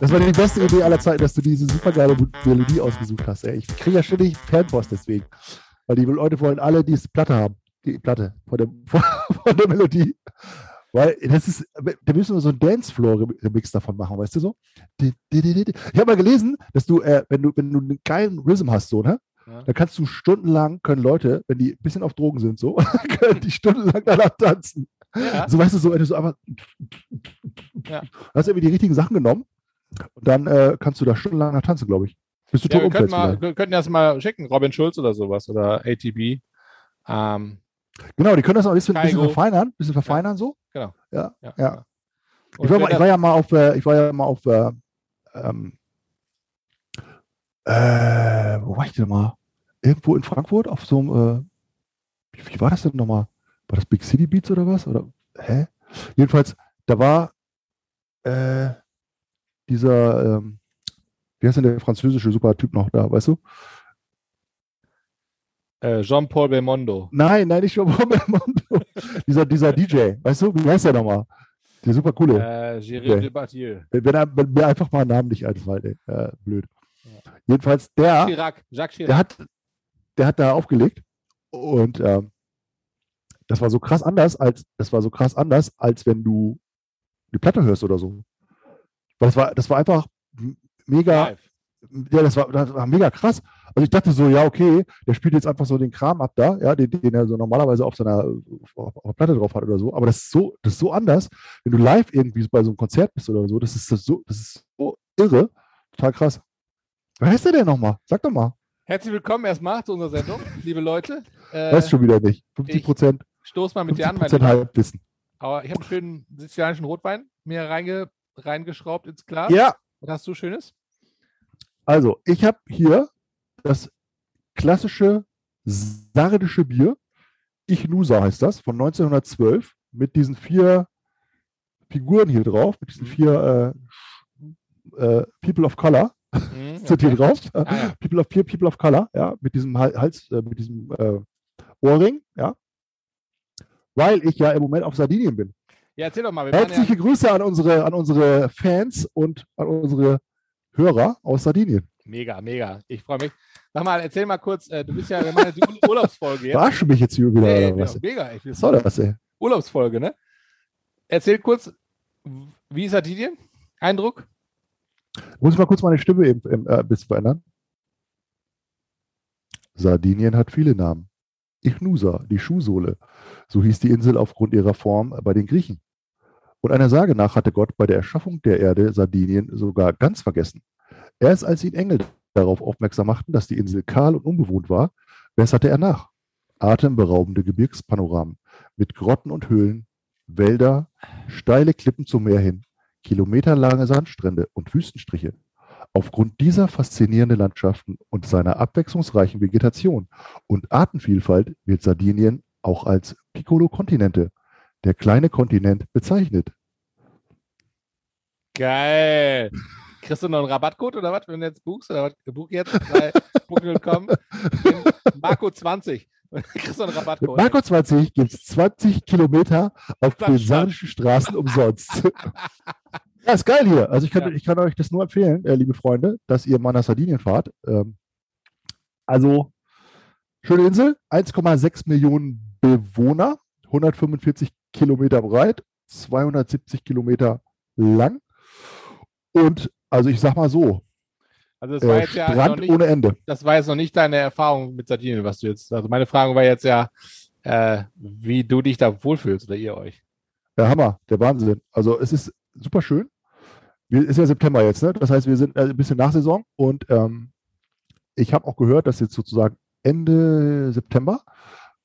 Das war die beste Idee aller Zeiten, dass du diese supergeile Melodie ausgesucht hast. Ich kriege ja ständig Fanpost deswegen. Weil die Leute wollen alle diese Platte haben. Die Platte von der, von, der Melodie. Weil das ist, da müssen wir so einen Dancefloor-Remix davon machen, weißt du so? Ich habe mal gelesen, dass du, äh, wenn du, wenn du einen geilen Rhythm hast, so, ne? Ja. Dann kannst du stundenlang, können Leute, wenn die ein bisschen auf Drogen sind, so, können die stundenlang danach tanzen. ja, So weißt du, so, wenn du so einfach Ja. hast irgendwie die richtigen Sachen genommen und dann äh, kannst du da stundenlang nach tanzen, glaube ich. Bis du ja wir, könnten mal, wir könnten das mal schicken, Robin Schulz oder sowas oder ATB. Ähm, Genau, die können das auch ein bisschen, bisschen verfeinern, bisschen verfeinern so. genau. Ja, ja. ja. Und Ich war, mal, ich war ja mal auf, äh, ich war ja mal auf, äh, ähm, äh, wo war ich denn mal? Irgendwo in Frankfurt auf so einem, äh, wie, wie war das denn nochmal? War das Big City Beats oder was? Oder, hä? Jedenfalls, da war äh, dieser, ähm, wie heißt denn der französische Supertyp noch da, weißt du? äh, Jean-Paul Belmondo. Nein, nein, nicht schon dieser, dieser DJ, weißt du, wie heißt der nochmal? Der super coole. Äh, Gérard Okay. Depardieu. Wenn, er- mir einfach mal ein Name nicht einfällt, ey. Äh, blöd. Ja. Jedenfalls, der, Chirac. Jacques Chirac. der hat, der hat da aufgelegt und ähm, das war so krass anders, als das war so krass anders, als wenn du die Platte hörst oder so. Weil das war, das war einfach mega, Live. ja, das war, das war mega krass. Also ich dachte so, ja, okay, der spielt jetzt einfach so den Kram ab da, ja, den, den er so normalerweise auf seiner auf, auf Platte drauf hat oder so. Aber das ist so, das ist so anders, wenn du live irgendwie bei so einem Konzert bist oder so. Das ist das so, das ist so irre, total krass. Wer heißt der denn nochmal? Sag doch mal. Herzlich willkommen erstmal zu unserer Sendung, liebe Leute. Äh, Weiß schon wieder nicht. 50 Prozent, stoß mal mit dir 50 an, Prozent Damen. Halbwissen. Aber ich habe einen schönen sizilianischen Rotwein mir reinge, reingeschraubt ins Glas. Ja, Was hast du Schönes? Also ich habe hier das klassische sardische Bier. Ichnusa heißt das, von 1912, mit diesen vier Figuren hier drauf, mit diesen vier äh, äh, People of Color Mhm, sind hier okay. drauf. Ah. People of vier People of Color, ja, mit diesem Hal- Hals, äh, mit diesem äh, Ohrring, ja. Weil ich ja im Moment auf Sardinien bin. ja, erzähl doch mal. Waren ja, Herzliche Grüße an unsere, an unsere Fans und an unsere Hörer aus Sardinien. mega, mega. Ich freue mich. Sag mal, erzähl mal kurz. Äh, du bist ja, wir machen die Ur- Urlaubsfolge jetzt. Verarschen mich jetzt hier wieder Nee, oder was? mega. Ich Was soll das, ey? Urlaubsfolge, ne? Erzähl kurz, wie ist Sardinien? Eindruck? Muss ich mal kurz meine Stimme eben, eben, äh, ein bisschen verändern? Sardinien hat viele Namen. Ichnusa, die Schuhsohle. So hieß die Insel aufgrund ihrer Form bei den Griechen. Und einer Sage nach hatte Gott bei der Erschaffung der Erde Sardinien sogar ganz vergessen. Erst als ihn Engel darauf aufmerksam machten, dass die Insel kahl und unbewohnt war, besserte er nach. Atemberaubende Gebirgspanoramen mit Grotten und Höhlen, Wälder, steile Klippen zum Meer hin, kilometerlange Sandstrände und Wüstenstriche. Aufgrund dieser faszinierenden Landschaften und seiner abwechslungsreichen Vegetation und Artenvielfalt wird Sardinien auch als Piccolo Continente, der kleine Kontinent, bezeichnet. Geil. Kriegst du noch einen Rabattcode oder was, wenn du jetzt buchst? Oder was? Buch jetzt bei Booking.com. Marco 20. Kriegst du einen Rabattcode. Marco 20 gibt es 20 Kilometer auf sardischen Straßen umsonst. ja, ist geil hier. Also ich kann, Ja. ich kann euch das nur empfehlen, äh, liebe Freunde, dass ihr mal nach Sardinien fahrt. Ähm, also, schöne Insel, 1,6 Millionen Bewohner, 145 Kilometer breit, 270 Kilometer lang. Und also ich sag mal so, Also das war äh, jetzt ja noch Strand nicht, ohne Ende. das war jetzt noch nicht deine Erfahrung mit Sardinien, was du jetzt. Also meine Frage war jetzt ja, äh, wie du dich da wohlfühlst oder ihr euch. Der Hammer, der Wahnsinn. Also es ist super schön. Wir, ist ja September jetzt, ne? Das heißt, wir sind äh, ein bisschen nach Saison und ähm, ich habe auch gehört, dass jetzt sozusagen Ende September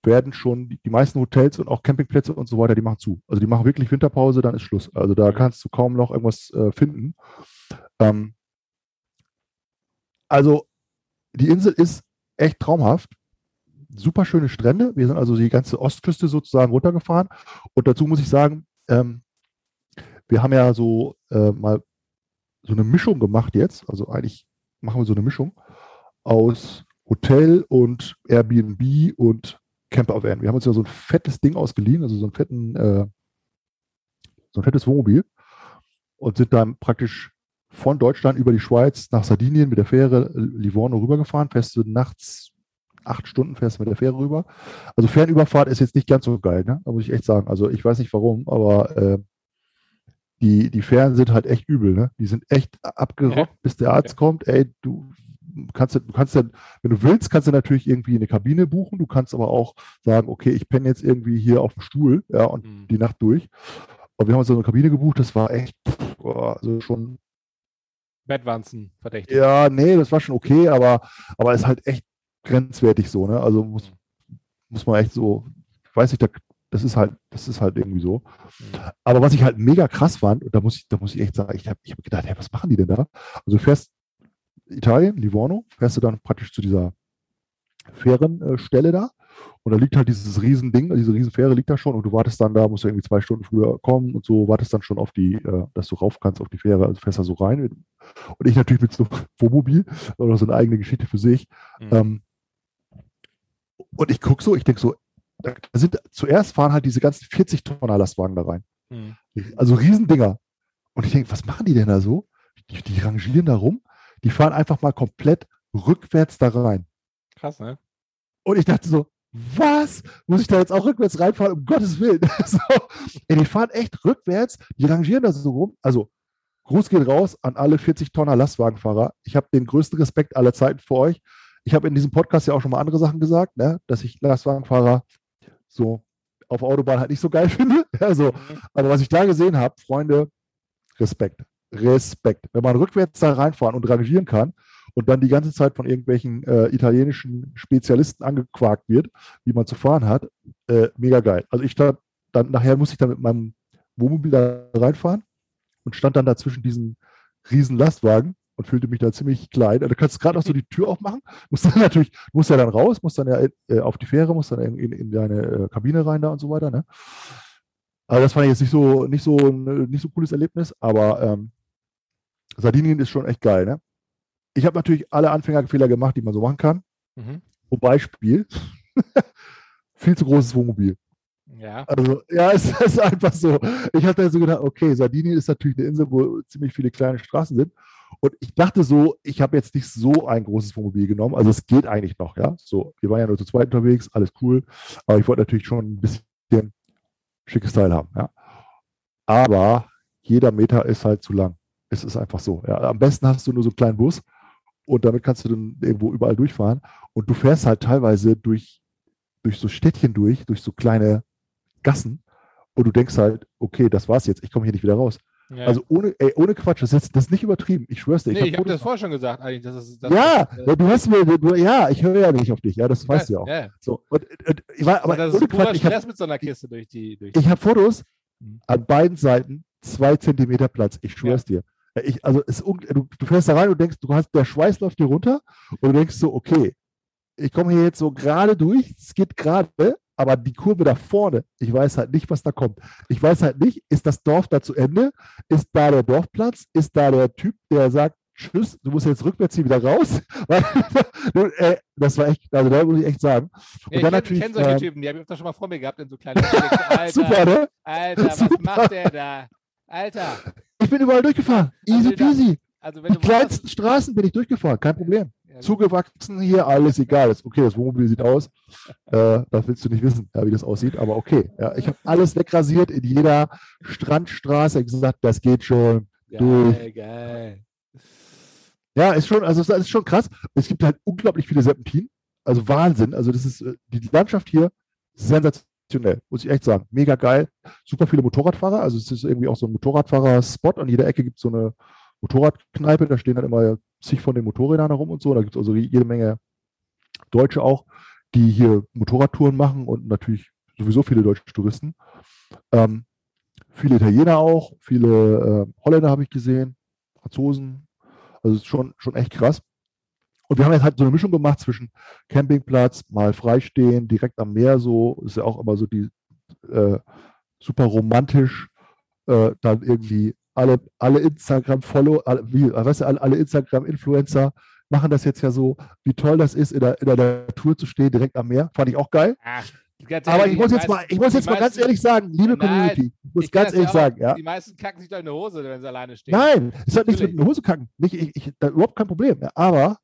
werden schon die, die meisten Hotels und auch Campingplätze und so weiter, die machen zu. Also die machen wirklich Winterpause, dann ist Schluss. Also da Mhm. kannst du kaum noch irgendwas äh, finden. Ähm, also die Insel ist echt traumhaft. super schöne Strände. Wir sind also die ganze Ostküste sozusagen runtergefahren. Und dazu muss ich sagen, ähm, wir haben ja so äh, mal so eine Mischung gemacht jetzt. Also eigentlich machen wir so eine Mischung aus Hotel und Airbnb und Camper Van. Wir haben uns ja so ein fettes Ding ausgeliehen, also so fetten, äh, so ein fettes Wohnmobil und sind dann praktisch von Deutschland über die Schweiz nach Sardinien mit der Fähre Livorno rübergefahren. Fährst du nachts acht Stunden fährst du mit der Fähre rüber. Also Fernüberfahrt ist jetzt nicht ganz so geil, ne? Da muss ich echt sagen. Also ich weiß nicht warum, aber äh, die, die Fähren sind halt echt übel, ne? Die sind echt abgerockt, ja. bis der Arzt ja. kommt. Ey, du kannst, du kannst dann, wenn du willst, kannst du natürlich irgendwie eine Kabine buchen. Du kannst aber auch sagen, okay, ich penne jetzt irgendwie hier auf dem Stuhl, ja, und mhm. die Nacht durch. Und wir haben uns so eine Kabine gebucht, das war echt, boah, also schon. Bettwanzen verdächtig. Ja, nee, das war schon okay, aber, aber ist halt echt grenzwertig so, ne? Also muss, muss man echt so, weiß ich, da, das ist halt, das ist halt irgendwie so. Mhm. Aber was ich halt mega krass fand, und da muss ich, da muss ich echt sagen, ich habe ich hab gedacht, hey, was machen die denn da? Also du fährst Italien, Livorno, fährst du dann praktisch zu dieser Fährenstelle da und da liegt halt dieses Riesending, diese Riesenfähre liegt da schon und du wartest dann da, musst du irgendwie zwei Stunden früher kommen und so, wartest dann schon auf die, äh, dass du rauf kannst auf die Fähre, also fährst da so rein. Und ich natürlich mit so Wohnmobil, oder so eine eigene Geschichte für sich. Mhm. Ähm, und ich gucke so, ich denke so, da sind zuerst fahren halt diese ganzen 40 Tonner Lastwagen da rein. Mhm. Also Riesendinger. Und ich denke, was machen die denn da so? Die, die rangieren da rum die fahren einfach mal komplett rückwärts da rein. Krass, ne? Und ich dachte so, was? Muss ich da jetzt auch rückwärts reinfahren? Um Gottes Willen. so, ey, die fahren echt rückwärts, die rangieren da so rum. Also, Gruß geht raus an alle 40-Tonner Lastwagenfahrer. Ich habe den größten Respekt aller Zeiten für euch. Ich habe in diesem Podcast ja auch schon mal andere Sachen gesagt, ne? dass ich Lastwagenfahrer so auf Autobahn halt nicht so geil finde. Also, aber was ich da gesehen habe, Freunde, Respekt. Respekt. Wenn man rückwärts da reinfahren und rangieren kann und dann die ganze Zeit von irgendwelchen äh, italienischen Spezialisten angequakt wird, wie man zu fahren hat, äh, mega geil. Also ich stand dann, nachher musste ich dann mit meinem Wohnmobil da reinfahren und stand dann da zwischen diesen riesen Lastwagen und fühlte mich da ziemlich klein. Also du kannst gerade noch so die Tür aufmachen, musst dann natürlich, musst ja dann raus, musst dann ja äh, auf die Fähre, musst dann in, in, in deine äh, Kabine rein da und so weiter. Ne? Also das fand ich jetzt nicht so, nicht so, nicht so cooles Erlebnis, aber ähm, Sardinien ist schon echt geil. Ne? Ich habe natürlich alle Anfängerfehler gemacht, die man so machen kann. Mhm. Zum Beispiel viel zu großes Wohnmobil. Ja. Also, ja, es ist einfach so. Ich hatte so gedacht, okay, Sardinien ist natürlich eine Insel, wo ziemlich viele kleine Straßen sind. Und ich dachte so, ich habe jetzt nicht so ein großes Wohnmobil genommen. Also es geht eigentlich noch, ja. So, wir waren ja nur zu zweit unterwegs, alles cool. Aber ich wollte natürlich schon ein bisschen schickes Teil haben, ja. Aber jeder Meter ist halt zu lang. Es ist einfach so. Ja. Am besten hast du nur so einen kleinen Bus und damit kannst du dann irgendwo überall durchfahren. Und du fährst halt teilweise durch, durch so Städtchen durch, durch so kleine Gassen und du denkst halt, okay, das war's jetzt, ich komme hier nicht wieder raus. Ja. Also ohne, ey, ohne Quatsch, das ist, das ist nicht übertrieben. Ich schwör's dir. Ich nee, habe hab das vorher schon gesagt, eigentlich. Das ist, das ja, ist, äh, du hast mir, du, ja, ich höre ja nicht auf dich, ja, das weißt du ja auch. Ja. So, und, und, ich war, aber das ist Quatsch, ich hab, mit so einer Kiste durch die. Durch ich habe Fotos mhm. an beiden Seiten, zwei Zentimeter Platz, ich schwör's ja. dir. Ich, also es, du, du fährst da rein und denkst, du hast, der Schweiß läuft dir runter und du denkst so, okay, ich komme hier jetzt so gerade durch, es geht gerade, aber die Kurve da vorne, ich weiß halt nicht, was da kommt. Ich weiß halt nicht, ist das Dorf da zu Ende? Ist da der Dorfplatz? Ist da der Typ, der sagt, Tschüss, du musst jetzt rückwärts hier wieder raus. Äh, das war echt, also da muss ich echt sagen. Und ja, ich kenne solche ähm, Typen, die habe ich auch schon mal vor mir gehabt in so kleinen Alter, Super, ne? Alter, was Super. macht der da? Alter. Ich bin überall durchgefahren. Also Easy peasy. Also die kleinsten Straßen bin ich durchgefahren, kein Problem. Ja, Zugewachsen hier, alles egal. Okay, das Wohnmobil sieht aus. Äh, das willst du nicht wissen, ja, wie das aussieht, aber okay. Ja, ich habe alles wegrasiert in jeder Strandstraße. Ich gesagt, das geht schon. Geil, durch. geil. Ja, ist schon, also das ist schon krass. Es gibt halt unglaublich viele Serpentinen. Also Wahnsinn. Also das ist äh, die Landschaft hier sensationell sensationell, muss ich echt sagen. Mega geil. Super viele Motorradfahrer. Also es ist irgendwie auch so ein Motorradfahrer-Spot. An jeder Ecke gibt es so eine Motorradkneipe. Da stehen dann immer zig von den Motorrädern herum und so. Da gibt es also jede Menge Deutsche auch, die hier Motorradtouren machen und natürlich sowieso viele deutsche Touristen. Ähm, viele Italiener auch, viele äh, Holländer habe ich gesehen, Franzosen. Also es ist schon, schon echt krass. Und wir haben jetzt halt so eine Mischung gemacht zwischen Campingplatz, mal freistehen, direkt am Meer, so ist ja auch immer so die äh, super romantisch, äh, dann irgendwie alle, alle Instagram-Follow, wie, weißt du, alle, alle Instagram-Influencer machen das jetzt ja so, wie toll das ist, in der, in der Natur zu stehen, direkt am Meer. Fand ich auch geil. Ach, Aber ich muss jetzt mal, ich muss jetzt mal ganz ehrlich sagen, liebe Community, ich muss ich ganz ehrlich sagen, ja. Die meisten kacken sich doch in die Hose, wenn sie alleine stehen. Nein, es hat nichts mit die Hose kacken. Nicht, ich, ich, da, überhaupt kein Problem. Aber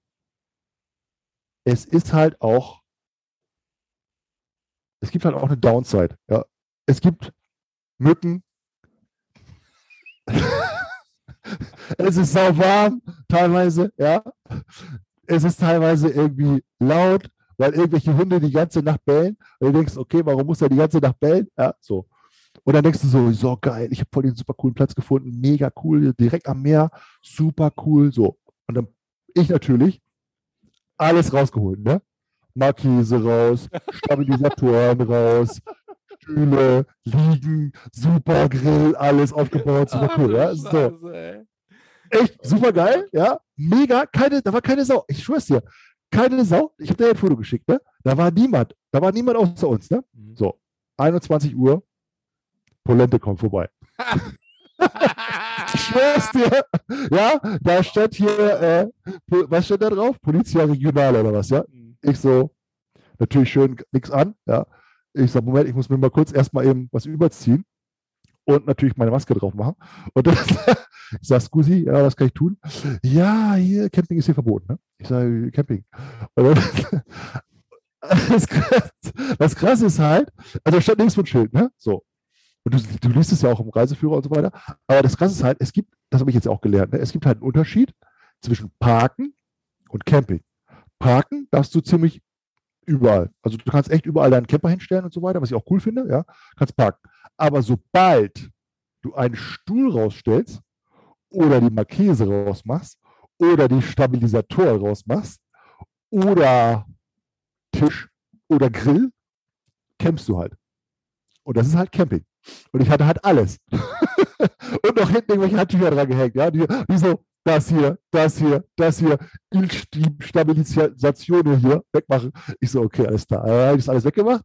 es ist halt auch, es gibt halt auch eine Downside. Ja. Es gibt Mücken. es ist sau warm, teilweise, ja. Es ist teilweise irgendwie laut, weil irgendwelche Hunde die ganze Nacht bellen. Und du denkst, okay, warum muss er die ganze Nacht bellen? Ja, so. Und dann denkst du so, so geil, ich habe voll den super coolen Platz gefunden, mega cool, direkt am Meer, super cool, so. Und dann ich natürlich alles rausgeholt, ne? Markise raus, Stabilisatoren raus, Stühle, Liegen, super Grill, alles aufgebaut, super cool, ja? So. Echt super geil, ja? Mega, keine, da war keine Sau. Ich schwör's dir, keine Sau. Ich habe dir ein Foto geschickt, ne? Da war niemand, da war niemand außer uns, ne? Mhm. So, 21 Uhr, Polente kommt vorbei. schwör's dir. Ja, da steht hier, äh, was steht da drauf? Polizia Regional oder was, ja? Mhm. Ich so, natürlich schön nichts an, ja. Ich sage, Moment, ich muss mir mal kurz erstmal eben was überziehen und natürlich meine Maske drauf machen. Und dann, ich sage, Scusi, ja, was kann ich tun? Ja, hier, Camping ist hier verboten. Ne? Ich sage, Camping. Dann, das, das Krasse ist halt, also da stand nichts von Schild, ne? So. Und du, du liest es ja auch im Reiseführer und so weiter. Aber das Krasse ist halt, es gibt, das habe ich jetzt auch gelernt, ne? es gibt halt einen Unterschied zwischen Parken und Camping. Parken darfst du ziemlich überall. Also du kannst echt überall deinen Camper hinstellen und so weiter, was ich auch cool finde, ja, kannst parken. Aber sobald du einen Stuhl rausstellst oder die Markese rausmachst oder die Stabilisator rausmachst oder Tisch oder Grill, campst du halt. Und das ist halt Camping. Und ich hatte halt alles. und noch hinten irgendwelche Handtücher dran gehängt, ja, die, die so, das hier, das hier, das hier, die Stabilisation hier wegmachen. Ich so, okay, alles. Dann habe ich das alles weggemacht.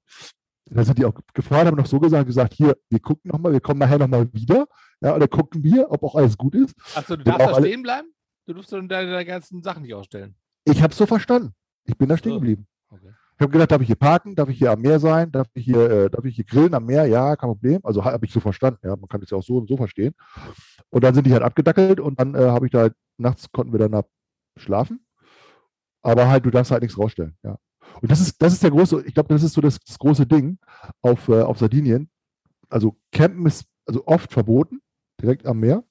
Dann sind die auch gefahren, haben noch so gesagt, gesagt, hier, wir gucken nochmal, wir kommen nachher nochmal wieder. Ja, und dann gucken wir, ob auch alles gut ist. Achso, du darfst da stehen bleiben? Du darfst deine, deine ganzen Sachen nicht ausstellen. Ich habe es so verstanden. Ich bin da stehen geblieben. Okay. Ich habe gedacht, darf ich hier parken? Darf ich hier am Meer sein? Darf ich hier, äh, darf ich hier grillen am Meer? Ja, kein Problem. Also habe ich so verstanden. Ja, man kann es ja auch so und so verstehen. Und dann sind die halt abgedackelt und dann äh, habe ich da halt, nachts konnten wir dann schlafen. Aber halt, du darfst halt nichts rausstellen. Ja. Und das ist, das ist der große, ich glaube, das ist so das, das große Ding auf, äh, auf Sardinien. Also Campen ist also oft verboten, direkt am Meer.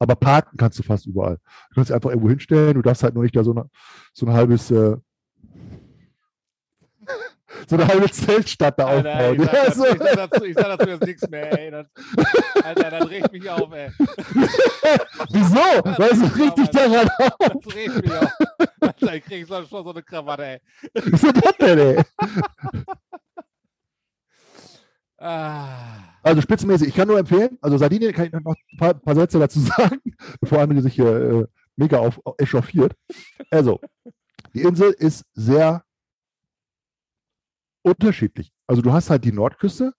Aber parken kannst du fast überall. Du kannst dich einfach irgendwo hinstellen, du darfst halt nur nicht da so, eine, so ein halbes äh, so eine halbe Zeltstadt da aufbauen. Alter, ich, sag, dazu, ich, sag dazu, ich sag dazu jetzt nichts mehr, ey. Das, Alter, das regt mich auf, ey. Wieso? Das Weil es richtig daran auf. Das regt mich auf. Alter, ich krieg schon so eine Krawatte, ey. Ist das denn, ey? Ah. Also spitzenmäßig, ich kann nur empfehlen, also Sardinien kann ich noch ein paar, paar Sätze dazu sagen, bevor André sich hier äh, mega auf, echauffiert. Also, die Insel ist sehr unterschiedlich. Also du hast halt die Nordküste,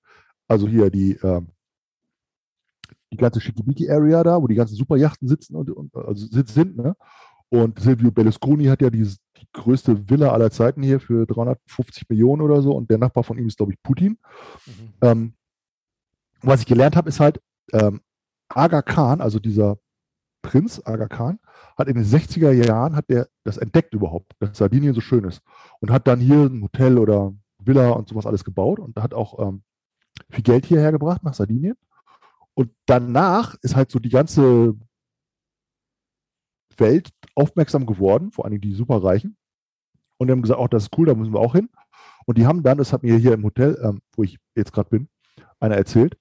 also hier die, ähm, die ganze Schickimicki-Area da, wo die ganzen Superjachten sitzen und, und also sind, ne? Und Silvio Berlusconi hat ja dieses, die größte Villa aller Zeiten hier für 350 Millionen oder so und der Nachbar von ihm ist, glaube ich, Putin. Mhm. Ähm, was ich gelernt habe, ist halt, ähm, Aga Khan, also dieser Prinz Aga Khan, hat in den 60er Jahren hat der das entdeckt überhaupt, dass Sardinien so schön ist und hat dann hier ein Hotel oder Villa und sowas alles gebaut und hat auch ähm, viel Geld hierher gebracht nach Sardinien. Und danach ist halt so die ganze Welt aufmerksam geworden, vor allem die Superreichen. Und die haben gesagt, auch oh, das ist cool, da müssen wir auch hin. Und die haben dann, das hat mir hier im Hotel, ähm, wo ich jetzt gerade bin, einer erzählt,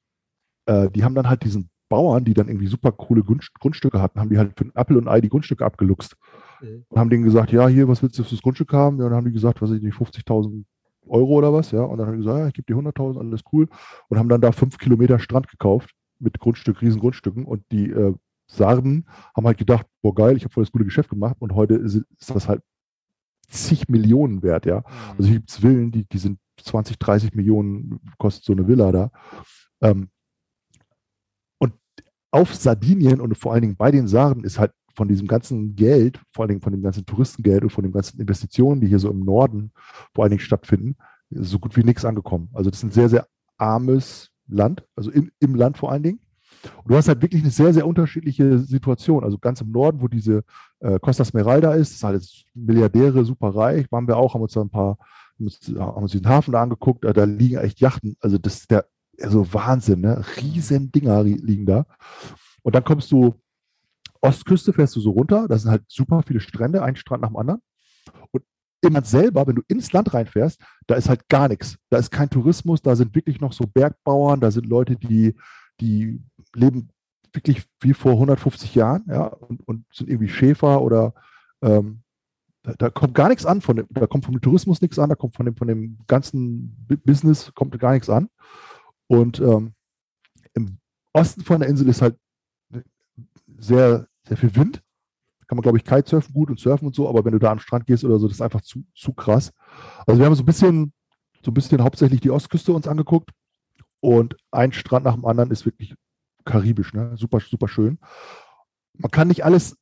äh, die haben dann halt diesen Bauern, die dann irgendwie super coole Grund, Grundstücke hatten, haben die halt für einen Apple und Ei die Grundstücke abgeluchst. Mhm. Und haben denen gesagt, ja, hier, was willst du für das Grundstück haben? Ja, und dann haben die gesagt, was ich nicht, 50.000 Euro oder was, ja. Und dann haben die gesagt, ja, ich gebe dir 100.000, alles cool. Und haben dann da fünf Kilometer Strand gekauft mit Grundstück, riesen Grundstücken. Und die äh, Sarden haben halt gedacht, boah geil, ich habe voll das gute Geschäft gemacht. Und heute ist, ist das halt zig Millionen wert, ja. Mhm. Also hier gibt es Villen, die, die sind 20, 30 Millionen, kostet so eine Villa da. Ähm, und auf Sardinien und vor allen Dingen bei den Sarden ist halt von diesem ganzen Geld, vor allen Dingen von dem ganzen Touristengeld und von den ganzen Investitionen, die hier so im Norden vor allen Dingen stattfinden, so gut wie nichts angekommen. Also das ist ein sehr, sehr armes Land, also im, im Land vor allen Dingen. Und du hast halt wirklich eine sehr, sehr unterschiedliche Situation. Also ganz im Norden, wo diese äh, Costa Smeralda ist, ist halt Milliardäre, super reich, waren wir auch, haben uns da ein paar, haben uns, den Hafen da angeguckt, da, da liegen echt Yachten. Also das ist der, also Wahnsinn, ne? Riesen Dinger liegen da. Und dann kommst du Ostküste, fährst du so runter, da sind halt super viele Strände, ein Strand nach dem anderen. Und im Land selber, wenn du ins Land reinfährst, da ist halt gar nichts. Da ist kein Tourismus, da sind wirklich noch so Bergbauern, da sind Leute, die, die leben wirklich wie vor 150 Jahren, ja, und, und sind irgendwie Schäfer oder ähm, da, da, kommt gar nichts an, von dem, da kommt vom Tourismus nichts an, da kommt von dem, von dem ganzen Business kommt gar nichts an. Und ähm, im Osten von der Insel ist halt sehr, sehr viel Wind. Kann man, glaube ich, Kitesurfen gut und surfen und so, aber wenn du da am Strand gehst oder so, das ist einfach zu, zu krass. Also wir haben so ein bisschen, so ein bisschen hauptsächlich die Ostküste uns angeguckt und ein Strand nach dem anderen ist wirklich karibisch, ne? Super, super schön. Man kann nicht alles,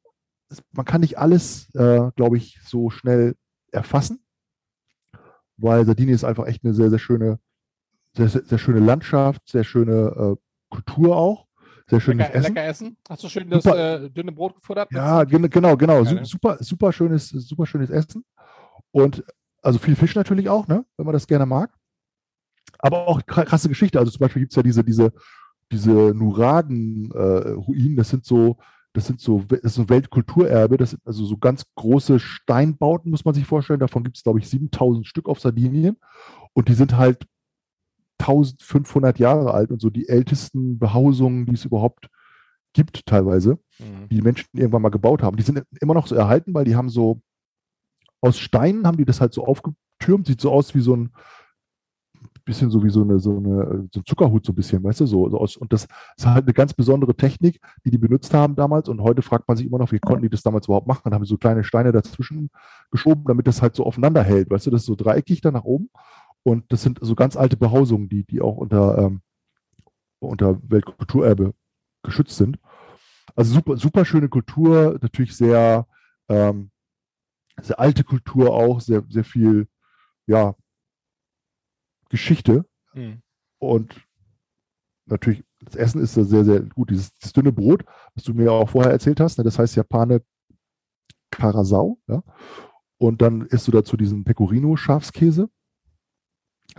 man kann nicht alles, äh, glaube ich, so schnell erfassen, weil Sardinien ist einfach echt eine sehr, sehr schöne, sehr, sehr, sehr schöne Landschaft, sehr schöne äh, Kultur auch. Sehr schönes lecker, Essen. lecker essen. Hast du schön das Super. äh, dünne Brot gefuttert? Ja, gen genau, genau. Su Geil, ne? super, super schönes, super schönes Essen. Und also viel Fisch natürlich auch, ne? wenn man das gerne mag. Aber auch kra- krasse Geschichte. Also zum Beispiel gibt es ja diese, diese, diese Nuragen-Ruinen, das sind so, das sind so, das ist so ein Weltkulturerbe, das sind also so ganz große Steinbauten, muss man sich vorstellen. Davon gibt es, glaube ich, 7000 Stück auf Sardinien. Und die sind halt 1500 Jahre alt und so die ältesten Behausungen, die es überhaupt gibt, teilweise Mhm. die die Menschen irgendwann mal gebaut haben. Die sind immer noch so erhalten, weil die haben so aus Steinen haben die das halt so aufgetürmt, sieht so aus wie so ein bisschen so wie so eine, so eine so ein Zuckerhut so ein bisschen, weißt du, so, so aus. Und das ist halt eine ganz besondere Technik, die die benutzt haben damals. Und heute fragt man sich immer noch, wie konnten die das damals überhaupt machen? Dann haben sie so kleine Steine dazwischen geschoben, damit das halt so aufeinander hält, weißt du, das ist so dreieckig da nach oben. Und das sind so ganz alte Behausungen, die, die auch unter, ähm, unter Weltkulturerbe geschützt sind. Also super, super schöne Kultur, natürlich sehr, ähm, sehr alte Kultur auch, sehr, sehr viel, ja, Geschichte Mhm. und natürlich das Essen ist da sehr, sehr gut. Dieses, dieses dünne Brot, was du mir auch vorher erzählt hast, ne, das heißt Japane Karasau, ja. Und dann isst du dazu diesen Pecorino-Schafskäse.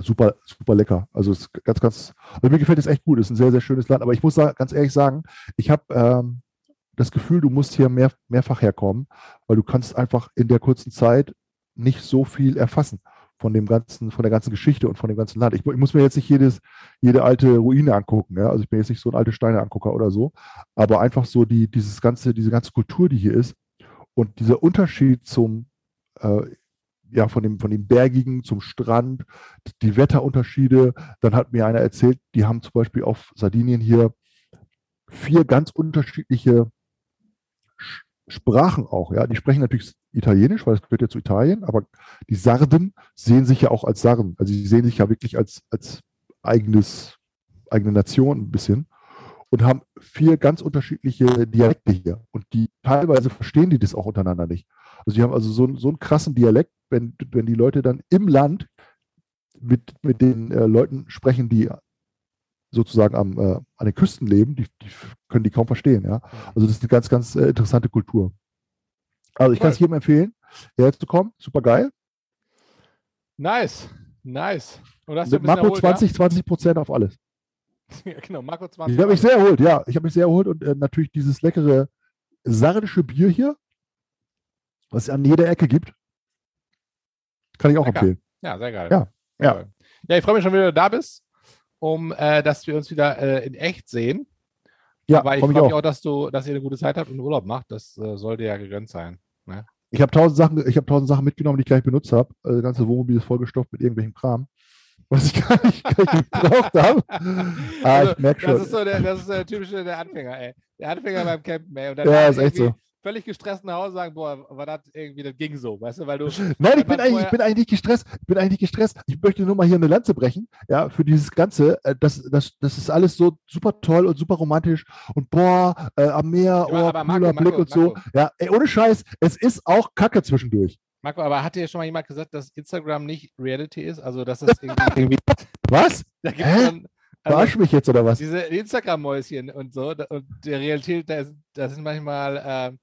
Super, super lecker. Also es ist ganz, ganz, also mir gefällt es echt gut. Es ist ein sehr, sehr schönes Land. Aber ich muss sa- ganz ehrlich sagen, ich habe ähm, das Gefühl, du musst hier mehr, mehrfach herkommen, weil du kannst einfach in der kurzen Zeit nicht so viel erfassen von dem ganzen, von der ganzen Geschichte und von dem ganzen Land. Ich, ich muss mir jetzt nicht jedes, jede alte Ruine angucken. Ja? Also ich bin jetzt nicht so ein alte Steine-Angucker oder so, aber einfach so die, dieses ganze, diese ganze Kultur, die hier ist und dieser Unterschied zum, äh, ja, von dem, von dem Bergigen zum Strand, die Wetterunterschiede. Dann hat mir einer erzählt, die haben zum Beispiel auf Sardinien hier vier ganz unterschiedliche Sch- Sprachen auch, ja. Die sprechen natürlich Italienisch, weil das gehört ja zu Italien, aber die Sarden sehen sich ja auch als Sarden. Also sie sehen sich ja wirklich als, als eigenes, eigene Nation ein bisschen und haben vier ganz unterschiedliche Dialekte hier. Und die teilweise verstehen die das auch untereinander nicht. Also die haben also so, einen- so einen krassen Dialekt, wenn, wenn die Leute dann im Land mit, mit den äh, Leuten sprechen, die sozusagen am, äh, an den Küsten leben, die, die können die kaum verstehen. Ja? Also das ist eine ganz, ganz äh, interessante Kultur. Also ich kann es jedem empfehlen, hierher zu kommen. Super geil. Nice, nice. Und hast du Mit Marco erholt, 20, 20 Prozent auf alles. Ja? Ja, genau, Marco 20. Ich habe mich sehr erholt, ja. Ich habe mich sehr erholt und äh, natürlich dieses leckere sardische Bier hier, was es an jeder Ecke gibt. Kann ich auch Lecker. empfehlen. Ja, sehr geil. Ja, ja. Cool. Ja, ich freue mich schon, wenn du da bist, um äh, dass wir uns wieder äh, in echt sehen. Ja, Aber ich freue mich mich auch. auch, dass du, dass ihr eine gute Zeit habt und Urlaub macht. Das äh, sollte ja gegönnt sein. Ich habe tausend Sachen, ich habe tausend Sachen mitgenommen, die ich gar nicht benutzt habe. Also das ganze Wohnmobil ist vollgestopft mit irgendwelchem Kram, was ich gar nicht, gar nicht gebraucht habe. Ah, Also, ich merke Das schon. ist so der, das ist der typische der Anfänger, ey. Der Anfänger beim Campen, ey. Ja, ist echt so. Völlig gestresst nach Hause sagen, boah, war das irgendwie, das ging so, weißt du, weil du. Nein, ich bin, eigentlich, ich bin eigentlich nicht gestresst. Ich bin eigentlich gestresst. Ich möchte nur mal hier eine Lanze brechen, ja, für dieses Ganze. äh, Das, das, das ist alles so super toll und super romantisch und boah, äh, am Meer, oh, aber Marco, cooler Blick Marco, und so. Marco. Ja, ey, ohne Scheiß, es ist auch Kacke zwischendurch. Marco, aber hat dir schon mal jemand gesagt, dass Instagram nicht Reality ist? Also, dass es irgendwie. irgendwie Was? da gibt's Hä? dann, also, Verarsch mich jetzt oder was? diese Instagram-Mäuschen und so, und der Realität, da, ist, da sind manchmal äh,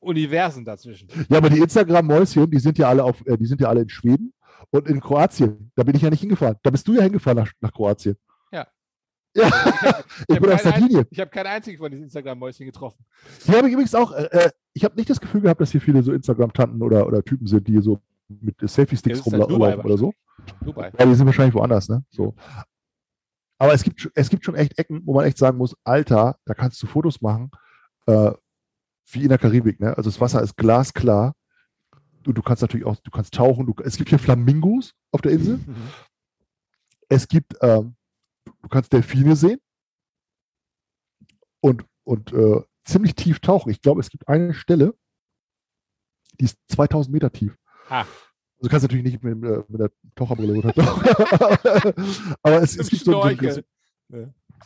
Universen dazwischen. Ja, aber die Instagram-Mäuschen, die sind ja alle auf, äh, die sind ja alle in Schweden und in Kroatien. Da bin ich ja nicht hingefahren. Da bist du ja hingefahren nach, nach Kroatien. Ja. Ja, ich hab bin ein- Sardinien. Ich habe keinen einzigen von diesen Instagram-Mäuschen getroffen. Hier habe ich übrigens auch, äh, äh, ich habe nicht das Gefühl gehabt, dass hier viele so Instagram-Tanten oder, oder Typen sind, die so mit Selfie-Sticks halt rumlaufen oder so. Dubai. Ja, die sind wahrscheinlich woanders, ne? So. Aber es gibt, es gibt schon echt Ecken, wo man echt sagen muss, Alter, da kannst du Fotos machen, äh, wie in der Karibik, ne? Also das Wasser ist glasklar. Du, du kannst natürlich auch, du kannst tauchen. Du, es gibt hier Flamingos auf der Insel. Mhm. Es gibt, ähm, du kannst Delfine sehen und, und äh, ziemlich tief tauchen. Ich glaube, es gibt eine Stelle, die ist 2000 Meter tief. Ah. Also kannst du natürlich nicht mit, äh, mit der Taucherbrille runtertauchen. Aber es, es gibt so, ein- so, Schnorcheln.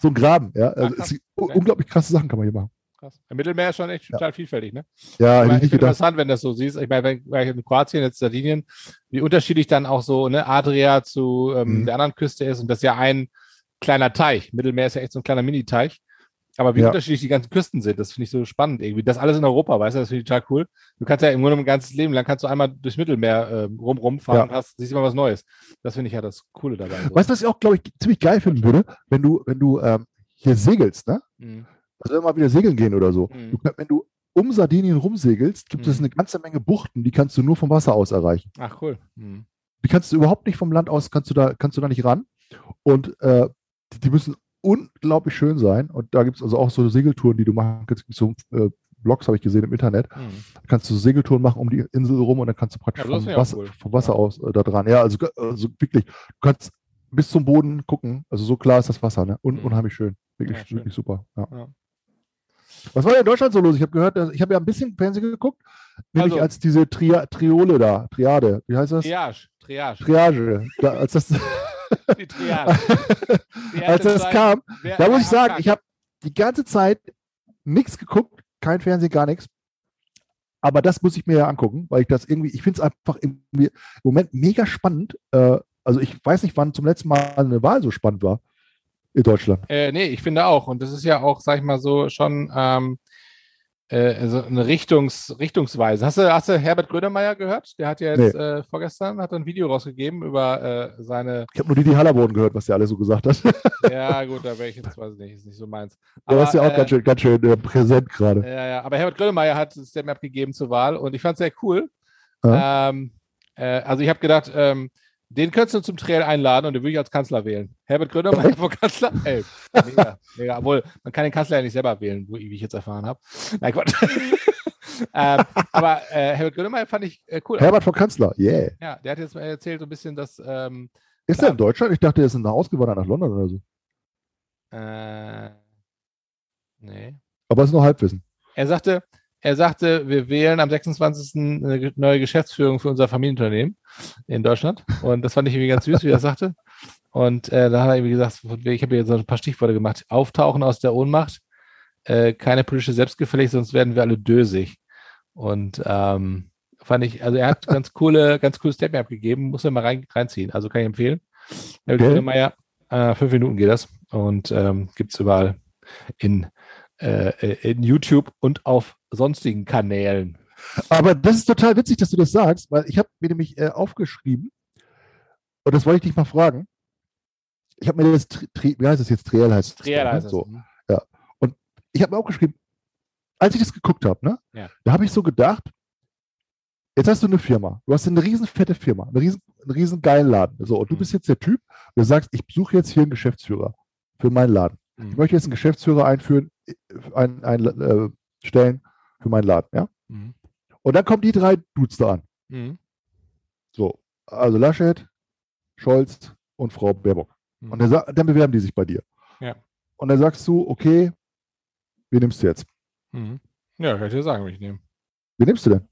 so einen Graben. Ja? Also es, unglaublich krasse Sachen kann man hier machen. Krass. Im Mittelmeer ist schon echt Ja. total vielfältig, ne? Ja, ich ich finde gedacht. interessant, wenn das so siehst. Ich meine, wenn wenn in Kroatien, jetzt Sardinien, wie unterschiedlich dann auch so ne, Adria zu ähm, Mhm. der anderen Küste ist und das ist ja ein kleiner Teich. Mittelmeer ist ja echt so ein kleiner Mini-Teich. Aber wie Ja. unterschiedlich die ganzen Küsten sind, das finde ich so spannend irgendwie. Das alles in Europa, weißt du, das finde ich total cool. Du kannst ja im Grunde ein ganzes Leben lang kannst du einmal durchs Mittelmeer ähm, rum rumfahren Ja. und hast, siehst immer was Neues. Das finde ich ja das Coole dabei. So. Weißt du, was ich auch, glaube ich, ziemlich geil finden würde, wenn du, wenn du ähm, hier segelst, ne? Mhm. Also wenn wir mal wieder segeln gehen oder so. Mhm. Du, wenn du um Sardinien rumsegelst, gibt es Mhm. eine ganze Menge Buchten, die kannst du nur vom Wasser aus erreichen. Ach, cool. Mhm. Die kannst du überhaupt nicht vom Land aus, kannst du da, kannst du da nicht ran. Und äh, die, die müssen unglaublich schön sein. Und da gibt es also auch so Segeltouren, die du machen kannst. So äh, Blogs habe ich gesehen im Internet. Mhm. Da kannst du Segeltouren machen um die Insel rum und dann kannst du praktisch Ja, vom, ja Wasser, cool. vom Wasser Ja. aus äh, da dran. Ja, also, also wirklich, du kannst bis zum Boden gucken. Also so klar ist das Wasser, ne? Un Mhm. Unheimlich schön. Wirklich, Ja, schön. wirklich super. Ja. Was war denn in Deutschland so los? Ich habe gehört, ich habe ja ein bisschen Fernsehen geguckt, nämlich Also- als diese Tria Triole da, Triade, wie heißt das? Triage. Triage. Triage. Da, als das, Die Triage. Die als das Zeit, kam, wer- da muss ich sagen, ich habe die ganze Zeit nichts geguckt, kein Fernsehen, gar nichts. Aber das muss ich mir ja angucken, weil ich das irgendwie, ich finde es einfach irgendwie im Moment mega spannend. Äh, also ich weiß nicht, wann zum letzten Mal eine Wahl so spannend war in Deutschland. Äh, nee, ich finde auch. Und das ist ja auch, sag ich mal so, schon ähm, äh, also eine Richtungs Richtungsweise. Hast du, hast du Herbert Grönemeyer gehört? Der hat ja jetzt äh, vorgestern hat ein Video rausgegeben über äh, seine. Ich habe nur Didi Hallerboden gehört, was der alles so gesagt hat. Ja, gut, da wäre ich jetzt, weiß ich nicht, ist nicht so meins. Der ist ja auch äh, ganz schön, ganz schön äh, präsent gerade. Ja, ja, aber Herbert Grönemeyer hat ein Statement abgegeben zur Wahl und ich fand es sehr cool. Ja. Ähm, äh, also ich habe gedacht, ähm, den könntest du zum Trail einladen und den würde ich als Kanzler wählen. Herbert Grönemeyer vor Kanzler? Ey, mega, mega. Obwohl, man kann den Kanzler ja nicht selber wählen, wo, wie ich jetzt erfahren habe. Nein, Gott. ähm, aber äh, Herbert Grönemeyer fand ich äh, cool. Herbert von Kanzler, yeah. Ja, der hat jetzt mal erzählt so ein bisschen, dass ähm, Ist der in Deutschland? Ich dachte, der ist nach ausgewandert nach London oder so. äh, nee. Aber es ist nur Halbwissen. Er sagte, er sagte, wir wählen am 26. eine neue Geschäftsführung für unser Familienunternehmen in Deutschland. Und das fand ich irgendwie ganz süß, wie er sagte. Und äh, da hat er irgendwie gesagt, ich habe hier so ein paar Stichworte gemacht. Auftauchen aus der Ohnmacht, äh, keine politische Selbstgefälligkeit, sonst werden wir alle dösig. Und ähm, fand ich, also er hat ganz coole, ganz cooles Statement abgegeben, muss er mal rein, reinziehen. Also kann ich empfehlen. Herr Okay. Grönemeyer, äh, fünf Minuten geht das. Und ähm, gibt es überall in, äh, in YouTube und auf sonstigen Kanälen. Aber das ist total witzig, dass du das sagst, weil ich habe mir nämlich äh, aufgeschrieben, und das wollte ich dich mal fragen. Ich habe mir das, wie heißt es jetzt? Triel heißt es. Triel ne? heißt es. So. Ich habe mir aufgeschrieben, als ich das geguckt habe, ne, Ja. da habe ich so gedacht, jetzt hast du eine Firma, du hast eine riesen fette Firma, einen riesen, einen riesen geilen Laden. So, und du Mhm. bist jetzt der Typ, der sagst, ich suche jetzt hier einen Geschäftsführer für meinen Laden. Ich Mhm. möchte jetzt einen Geschäftsführer einführen, äh, ein, ein, äh, stellen für meinen Laden, ja. Mhm. Und dann kommen die drei Dudes da an. Mhm. So, also Laschet, Scholz und Frau Baerbock. Mhm. Und dann, dann bewerben die sich bei dir. Ja. Und dann sagst du, okay, wen nimmst du jetzt? Mhm. Ja, kann ich dir sagen, wie ich nehme. Wie nimmst du denn?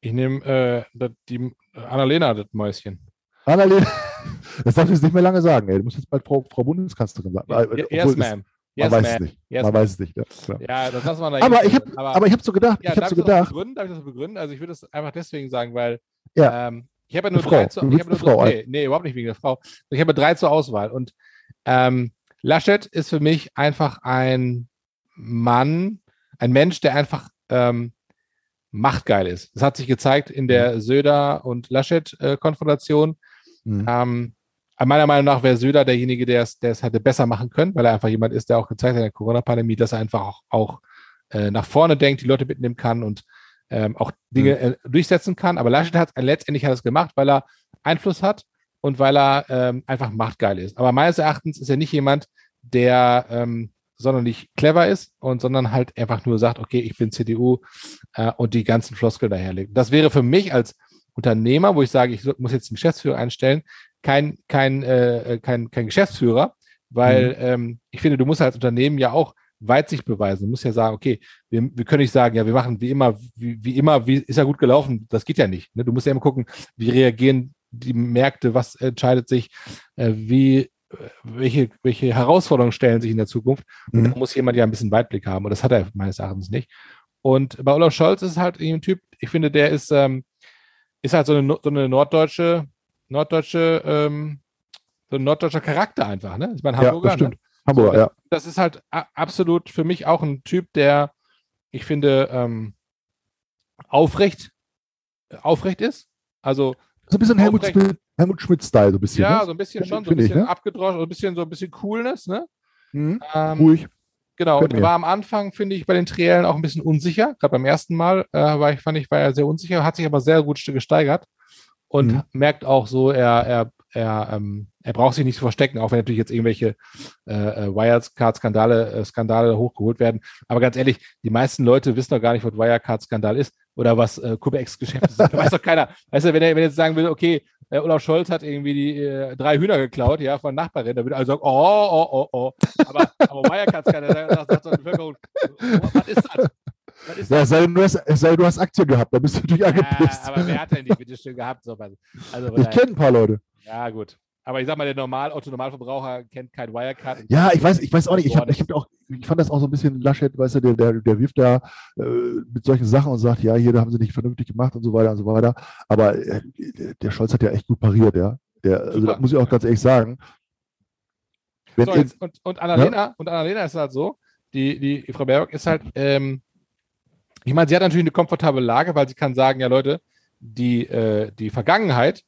Ich nehme äh, das- die Annalena, das Mäuschen. Annalena, das darfst du jetzt nicht mehr lange sagen, ey. Du musst jetzt bald Frau, Frau Bundeskanzlerin sagen. Ja, Äh, obwohl yes. Man Yes, weiß es nicht. Yes, Man ma'am. weiß es nicht. Ja. Ja, das lassen wir da Aber ich habe drin. aber ich hab so gedacht, ja, ich habe darf so das gedacht, begründen? Darf ich das begründen? Also ich würde es einfach deswegen sagen, weil Ja. ähm, ich habe ja nur drei Frau. zu, Du ich willst habe nur eine Frau, nee, nee, überhaupt nicht wegen der Frau. Ich habe drei zur Auswahl und ähm, Laschet ist für mich einfach ein Mann, ein Mensch, der einfach ähm, machtgeil ist. Das hat sich gezeigt in der Söder- und Laschet-Konfrontation. Mhm. Ähm, meiner Meinung nach wäre Söder derjenige, der es, der es hätte besser machen können, weil er einfach jemand ist, der auch gezeigt hat in der Corona-Pandemie, dass er einfach auch, auch äh, nach vorne denkt, die Leute mitnehmen kann und ähm, auch Dinge äh, durchsetzen kann. Aber Laschet hat letztendlich hat es gemacht, weil er Einfluss hat und weil er ähm, einfach machtgeil ist. Aber meines Erachtens ist er nicht jemand, der ähm, sonderlich clever ist und sondern halt einfach nur sagt, okay, ich bin CDU äh, und die ganzen Floskeln daherlegt. Das wäre für mich als Unternehmer, wo ich sage, ich muss jetzt einen Geschäftsführer einstellen, kein, kein, äh, kein, kein Geschäftsführer, weil ähm, ich finde, du musst als Unternehmen ja auch Weitsicht beweisen. Du musst ja sagen, okay, wir, wir können nicht sagen, ja, wir machen wie immer, wie, wie immer, wie ist ja gut gelaufen. Das geht ja nicht. Ne? Du musst ja immer gucken, wie reagieren die Märkte, was entscheidet sich, äh, wie, äh, welche, welche Herausforderungen stellen sich in der Zukunft. Und Mhm. da muss jemand ja ein bisschen Weitblick haben. Und das hat er meines Erachtens nicht. Und bei Olaf Scholz ist halt ein Typ, ich finde, der ist, ähm, ist halt so eine, so eine norddeutsche, norddeutsche, ähm, so ein norddeutscher Charakter einfach, ne? Ich meine, Ja, Hamburger, das stimmt. ne? Hamburger, So, ja. Das ist halt absolut für mich auch ein Typ, der, ich finde, ähm, aufrecht, aufrecht ist. Also, So ein bisschen Helmut. Schmidt, Helmut Schmidt-Style, so ein bisschen. ja, ne? so ein bisschen schon, so ein Finde ich, bisschen ne? abgedroschen, so ein bisschen, so ein bisschen Coolness, ne? Mhm. Ähm, Ruhig. Genau, und war am Anfang, finde ich, bei den Triellen auch ein bisschen unsicher. Gerade beim ersten Mal äh, war ich, fand ich, war er sehr unsicher, hat sich aber sehr gut gesteigert und Mhm. merkt auch so, er, er, er, ähm, er braucht sich nicht zu verstecken, auch wenn natürlich jetzt irgendwelche äh, äh, Wirecard-Skandale äh, Skandale hochgeholt werden. Aber ganz ehrlich, die meisten Leute wissen doch gar nicht, was Wirecard-Skandal ist oder was äh, Cum-Ex-Geschäft ist. Da weiß doch keiner. Weißt du, wenn er, wenn er jetzt sagen will, okay, äh, Olaf Scholz hat irgendwie die äh, drei Hühner geklaut, ja, von Nachbarin, da würde alle sagen, oh, oh, oh, oh. Aber, aber Wirecard-Skandal, da sagt, doch die Bevölkerung, was ist das? Ja, sei denn, du hast, sei denn, du hast Aktien gehabt, da bist du natürlich Ja, angepisst. aber wer hat denn die bitte schön gehabt? So, also, ich kenne ein paar Leute. ja, gut. Aber ich sag mal, der Normal, Otto-Normalverbraucher kennt kein Wirecard. Ja, ich weiß, ich weiß auch nicht. Ich, hab, ich, hab auch, ich fand das auch so ein bisschen Laschet, weißt du, der, der, der wirft da äh, mit solchen Sachen und sagt, ja, hier da haben sie nicht vernünftig gemacht und so weiter und so weiter. Aber äh, der Scholz hat ja echt gut pariert, ja. Der, also, das muss ich auch ganz ehrlich sagen. So, jetzt, und, und Annalena, und Annalena ist halt so, die, die Frau Baerbock ist halt, ähm, ich meine, sie hat natürlich eine komfortable Lage, weil sie kann sagen, ja Leute, die, äh, die Vergangenheit,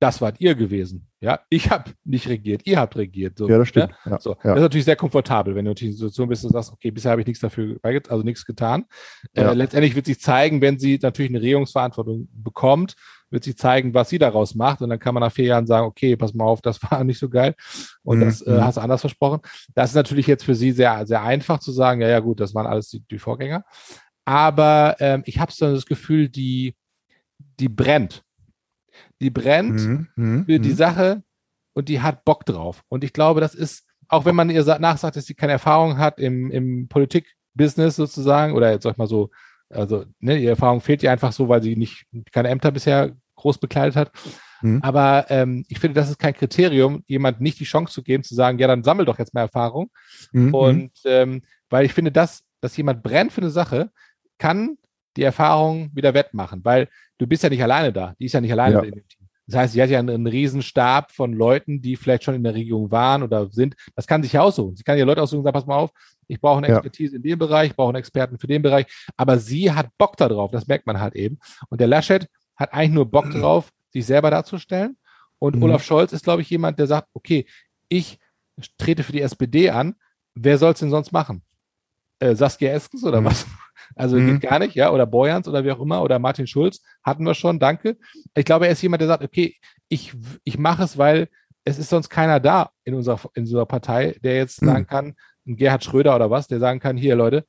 das wart ihr gewesen. Ja, ich habe nicht regiert, ihr habt regiert. So, ja, das stimmt. Ne? Ja, So, ja. Das ist natürlich sehr komfortabel, wenn du natürlich in der Situation bist und sagst, okay, bisher habe ich nichts dafür, also nichts getan. Ja. Äh, letztendlich wird sich zeigen, wenn sie natürlich eine Regierungsverantwortung bekommt, wird sich zeigen, was sie daraus macht. Und dann kann man nach vier Jahren sagen, okay, pass mal auf, das war nicht so geil. Und Mhm, das äh, mhm. hast du anders versprochen. Das ist natürlich jetzt für sie sehr, sehr einfach zu sagen, ja, ja, gut, das waren alles die, die Vorgänger. Aber ähm, ich habe so das Gefühl, die, die brennt. Die brennt Mhm, mhm, für die mhm. Sache und die hat Bock drauf. Und ich glaube, das ist, auch wenn man ihr sa- nachsagt, dass sie keine Erfahrung hat im, im Politik-Business sozusagen, oder jetzt sag ich mal so, also ne, ihre Erfahrung fehlt ihr einfach so, weil sie nicht keine Ämter bisher groß bekleidet hat. Mhm. Aber ähm, ich finde, das ist kein Kriterium, jemand nicht die Chance zu geben, zu sagen, ja, dann sammel doch jetzt mehr Erfahrung. Mhm, mhm. Und ähm, weil ich finde, dass, dass jemand brennt für eine Sache, kann die Erfahrung wieder wettmachen, weil du bist ja nicht alleine da. Die ist ja nicht alleine Ja. in dem Team. Das heißt, sie hat ja einen, einen riesen Stab von Leuten, die vielleicht schon in der Regierung waren oder sind. Das kann sich ja aussuchen. Sie kann ja Leute aussuchen und sagen, pass mal auf, ich brauche eine Ja. Expertise in dem Bereich, ich brauche einen Experten für den Bereich. Aber sie hat Bock darauf, das merkt man halt eben. Und der Laschet hat eigentlich nur Bock darauf, sich selber darzustellen. Und Mhm. Olaf Scholz ist, glaube ich, jemand, der sagt, okay, ich trete für die SPD an, wer soll es denn sonst machen? Äh, Saskia Eskens oder Mhm. was? Also Mhm. geht gar nicht, ja, oder Boyans oder wie auch immer, oder Martin Schulz hatten wir schon, danke. Ich glaube, er ist jemand, der sagt, okay, ich, ich mache es, weil es ist sonst keiner da in unserer, in unserer Partei, der jetzt Mhm. sagen kann, Gerhard Schröder oder was, der sagen kann, hier Leute,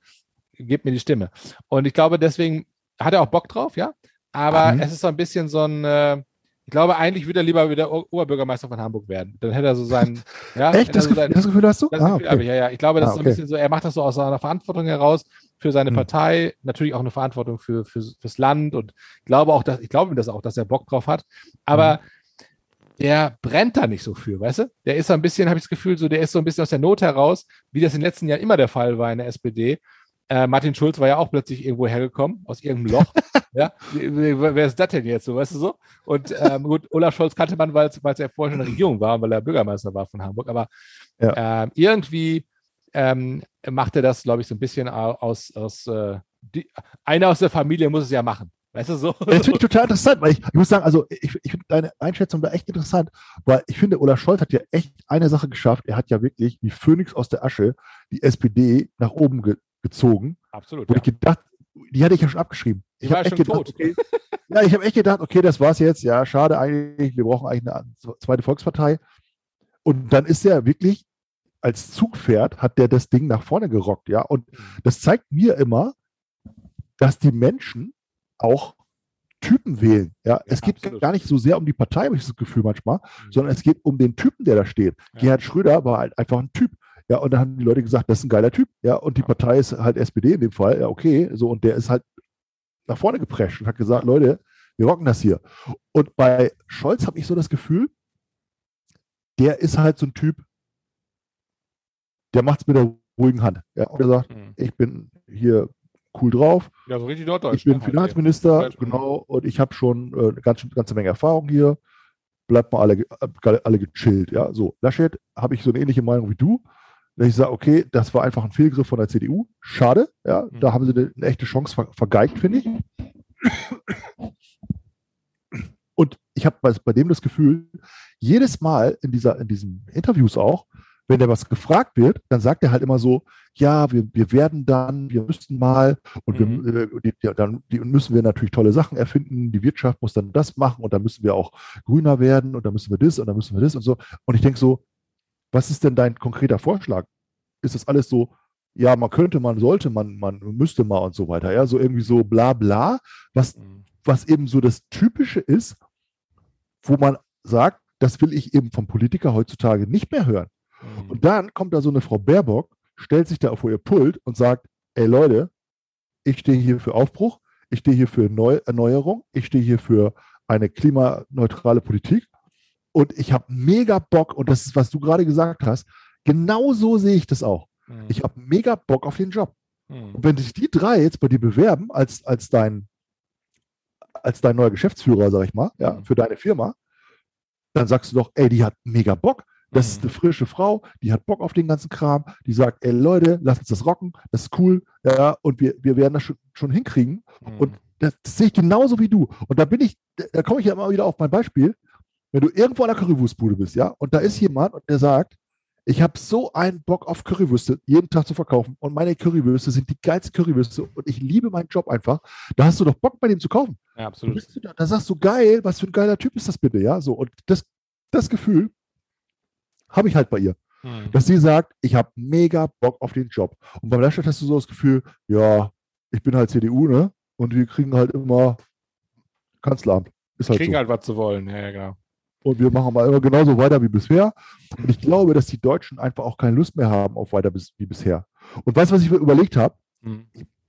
gebt mir die Stimme. Und ich glaube, deswegen hat er auch Bock drauf, ja. Aber Mhm. es ist so ein bisschen so ein, äh, Ich glaube, eigentlich würde er lieber wieder Oberbürgermeister von Hamburg werden. Dann hätte er so seinen. Ja, Echt? Das, so Gefühl, seinen- das Gefühl hast du? das Ah, Gefühl okay. ich, ja, ja. Ich glaube, das Ah, ist so ein okay. bisschen so, er macht das so aus seiner Verantwortung heraus für seine Hm. Partei, natürlich auch eine Verantwortung für, für, fürs Land und ich glaube auch, dass, ich glaube ihm das auch, dass er Bock drauf hat. Aber der brennt da nicht so für, weißt du? Der ist so ein bisschen, habe ich das Gefühl, so, der ist so ein bisschen aus der Not heraus, wie das in den letzten Jahren immer der Fall war in der SPD. Äh, Martin Schulz war ja auch plötzlich irgendwo hergekommen, aus irgendeinem Loch. ja, wer ist das denn jetzt so, weißt du so? Und ähm, gut, Olaf Scholz kannte man, weil es er vorher schon in der Regierung war weil er Bürgermeister war von Hamburg. Aber ähm, irgendwie ähm, macht er das, glaube ich, so ein bisschen au- aus, aus äh, die, einer aus der Familie muss es ja machen. Weißt du so? Das finde ich total interessant, weil ich, ich muss sagen, also ich, ich finde deine Einschätzung da echt interessant, weil ich finde, Olaf Scholz hat ja echt eine Sache geschafft. Er hat ja wirklich wie Phönix aus der Asche die SPD nach oben ge gezogen. Absolut. Wo Ja. ich gedacht, die hatte ich ja schon abgeschrieben. Die Ich war echt gedacht, tot. okay, ja, ich habe echt gedacht, okay, das war's jetzt. Ja, schade eigentlich. Wir brauchen eigentlich eine zweite Volkspartei. Und dann ist er wirklich als Zugpferd hat der das Ding nach vorne gerockt, ja. Und das zeigt mir immer, dass die Menschen auch Typen wählen. Ja, es geht absolut. gar nicht so sehr um die Partei, habe ich das Gefühl manchmal, Mhm. sondern es geht um den Typen, der da steht. Ja. Gerhard Schröder war halt einfach ein Typ. Ja, und dann haben die Leute gesagt, das ist ein geiler Typ. Ja, und die Ja. Partei ist halt SPD in dem Fall. Ja, okay. So, und der ist halt nach vorne geprescht und hat gesagt, Leute, wir rocken das hier. Und bei Scholz habe ich so das Gefühl, der ist halt so ein Typ, der macht es mit der ruhigen Hand. Ja, und er sagt, Mhm. ich bin hier cool drauf, Ja, so richtig Norddeutsch. ich bin ne, halt Finanzminister, Deutsch, genau, und ich habe schon äh, eine ganze, ganze Menge Erfahrung hier. Bleibt mal alle, äh, alle gechillt. Ja, so. Laschet habe ich so eine ähnliche Meinung wie du. Dass ich sage, okay, das war einfach ein Fehlgriff von der CDU. Schade, ja, Mhm. da haben sie eine, eine echte Chance ver vergeigt, finde ich. Und ich habe bei, bei dem das Gefühl, jedes Mal in, dieser, in diesen Interviews auch, wenn der was gefragt wird, dann sagt er halt immer so, ja, wir, wir werden dann, wir müssten mal und Mhm. wir, äh, die, ja, dann die, müssen wir natürlich tolle Sachen erfinden, die Wirtschaft muss dann das machen und dann müssen wir auch grüner werden und dann müssen wir das und dann müssen wir das und so. Und ich denke so, was ist denn dein konkreter Vorschlag? Ist das alles so, ja, man könnte, man sollte, man, man müsste mal und so weiter, ja, so irgendwie so bla bla, was Mhm. was eben so das Typische ist, wo man sagt, das will ich eben vom Politiker heutzutage nicht mehr hören. Mhm. Und dann kommt da so eine Frau Baerbock, stellt sich da vor ihr Pult und sagt, ey Leute, ich stehe hier für Aufbruch, ich stehe hier für Neu Erneuerung, ich stehe hier für eine klimaneutrale Politik und ich habe mega Bock, und das ist, was du gerade gesagt hast, genau so sehe ich das auch. Mhm. Ich habe mega Bock auf den Job. Mhm. Und wenn sich die drei jetzt bei dir bewerben als, als, dein, als dein neuer Geschäftsführer, sag ich mal, ja, Mhm. für deine Firma, dann sagst du doch, ey, die hat mega Bock. Das ist Mhm. eine frische Frau, die hat Bock auf den ganzen Kram, die sagt, ey Leute, lass uns das rocken, das ist cool, ja, und wir, wir werden das schon, schon hinkriegen. Mhm. Und das, das sehe ich genauso wie du. Und da bin ich, da- komme ich ja immer wieder auf mein Beispiel, wenn du irgendwo an der Currywurstbude bist, ja, und da ist jemand und der sagt, ich habe so einen Bock auf Currywürste jeden Tag zu verkaufen und meine Currywürste sind die geilsten Currywürste und ich liebe meinen Job einfach. Da hast du doch Bock bei dem zu kaufen. ja, absolut. da, da sagst du geil, was für ein geiler Typ ist das bitte, ja? So und das, das Gefühl habe ich halt bei ihr, Mhm. dass sie sagt, ich habe mega Bock auf den Job. Und beim Laschet hast du so das Gefühl, ja, ich bin halt CDU, ne? Und wir kriegen halt immer Kanzleramt. Ist halt Kriegen so. halt was zu wollen, ja, ja, genau. Und wir machen mal immer genauso weiter wie bisher. Und ich glaube, dass die Deutschen einfach auch keine Lust mehr haben auf weiter bis, wie bisher. Und weißt du, was ich mir überlegt habe? Mhm.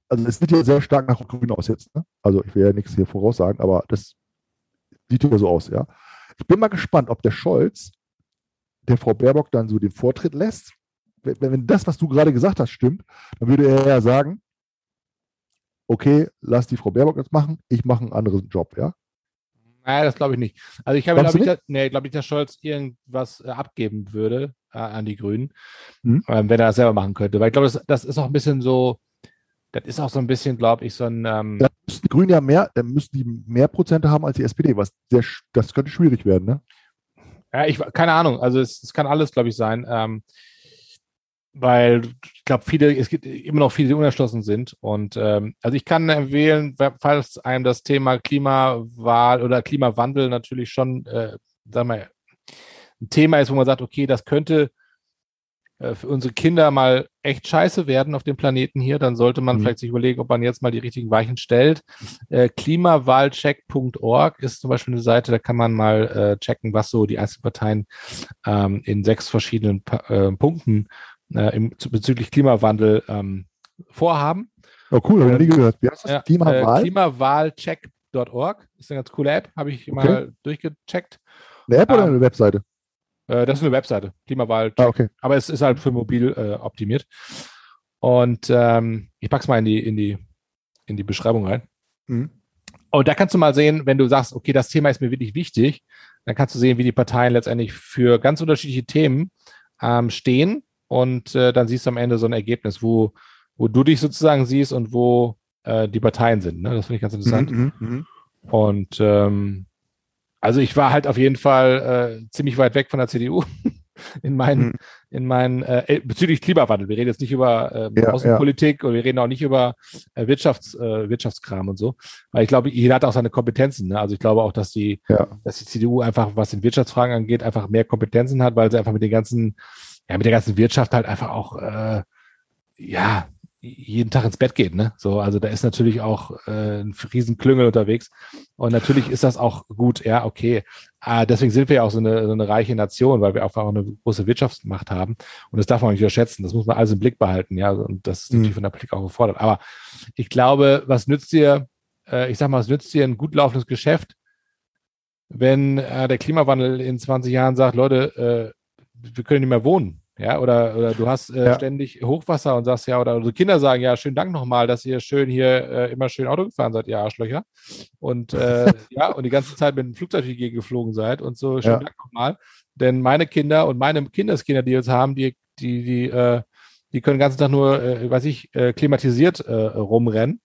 Also es sieht ja sehr stark nach Grün aus jetzt. Ne? Also ich will ja nichts hier voraussagen, aber das sieht ja so aus, ja. Ich bin mal gespannt, ob der Scholz der Frau Baerbock dann so den Vortritt lässt. Wenn, wenn das, was du gerade gesagt hast, stimmt, dann würde er ja sagen, okay, lass die Frau Baerbock das machen, ich mache einen anderen Job, ja. Naja, das glaube ich nicht. Also ich habe, glaube ich, da, nee, glaube ich, dass Scholz irgendwas äh, abgeben würde äh, an die Grünen, Mhm. ähm, wenn er das selber machen könnte. Weil ich glaube, das, das ist auch ein bisschen so, das ist auch so ein bisschen, glaube ich, so ein, ähm, Dann müssten die Grünen ja mehr, dann müssten die mehr Prozente haben als die SPD, was sehr, das könnte schwierig werden, ne? Ja, ich, keine Ahnung, also es, es kann alles, glaube ich, sein. Ähm, weil ich glaube, viele, es gibt immer noch viele, die unerschlossen sind. Und ähm, also ich kann empfehlen, falls einem das Thema Klimawahl oder Klimawandel natürlich schon, äh, sagen wir, ein Thema ist, wo man sagt, okay, das könnte für unsere Kinder mal echt scheiße werden auf dem Planeten hier, dann sollte man Mhm. vielleicht sich überlegen, ob man jetzt mal die richtigen Weichen stellt. Äh, Klimawahlcheck.org ist zum Beispiel eine Seite, da kann man mal äh, checken, was so die einzelnen Parteien ähm, in sechs verschiedenen Pa- äh, Punkten äh, im, bezüglich Klimawandel ähm, vorhaben. Oh, cool, habe ich nie gehört. Wie heißt das? Ja, Klimawahl? Äh, Klimawahlcheck.org ist eine ganz coole App, habe ich mal durchgecheckt. eine App oder ähm, eine Webseite? Äh, das ist eine Webseite, Klimawahlcheck. Ah, okay. Aber es ist halt für mobil äh, optimiert. Und ähm, ich pack's mal in die, in die, in die Beschreibung rein. Mhm. Und da kannst du mal sehen, wenn du sagst, okay, das Thema ist mir wirklich wichtig, dann kannst du sehen, wie die Parteien letztendlich für ganz unterschiedliche Themen ähm, stehen. Und äh, dann siehst du am Ende so ein Ergebnis, wo, wo du dich sozusagen siehst und wo äh, die Parteien sind. Ne? Das finde ich ganz interessant. Mhm, mhm, Und ähm, also ich war halt auf jeden Fall äh, ziemlich weit weg von der CDU in meinen, Mhm. in meinen äh, bezüglich Klimawandel. Wir reden jetzt nicht über ähm, Ja, Außenpolitik und wir reden auch nicht über äh, Wirtschafts, äh, Wirtschaftskram und so. Weil ich glaube, jeder hat auch seine Kompetenzen. Ne? Also ich glaube auch, dass die, Ja. dass die CDU einfach, was den Wirtschaftsfragen angeht, einfach mehr Kompetenzen hat, weil sie einfach mit den ganzen, ja, mit der ganzen Wirtschaft halt einfach auch äh, ja, jeden Tag ins Bett geht, ne? So, also da ist natürlich auch äh, ein Riesenklüngel unterwegs. Und natürlich ist das auch gut, ja, okay. Äh, deswegen sind wir ja auch so eine, so eine reiche Nation, weil wir einfach auch eine große Wirtschaftsmacht haben. Und das darf man nicht unterschätzen. Das muss man alles im Blick behalten, ja. Und das ist Mhm. natürlich von der Politik auch gefordert. Aber ich glaube, was nützt dir, äh, ich sag mal, was nützt dir ein gut laufendes Geschäft, wenn äh, der Klimawandel in 20 Jahren sagt, Leute, äh, wir können nicht mehr wohnen. Ja, oder, oder du hast äh, Ja. ständig Hochwasser und sagst ja, oder unsere Kinder sagen, ja, schönen Dank nochmal, dass ihr schön hier äh, immer schön Auto gefahren seid, ihr Arschlöcher. Und äh, ja, und die ganze Zeit mit dem Flugzeug Gegend geflogen seid und so, schönen Ja. Dank nochmal. Denn meine Kinder und meine Kindeskinder, die jetzt haben, die, die, die, äh, die können den ganzen Tag nur, äh, weiß ich, äh, klimatisiert äh, rumrennen.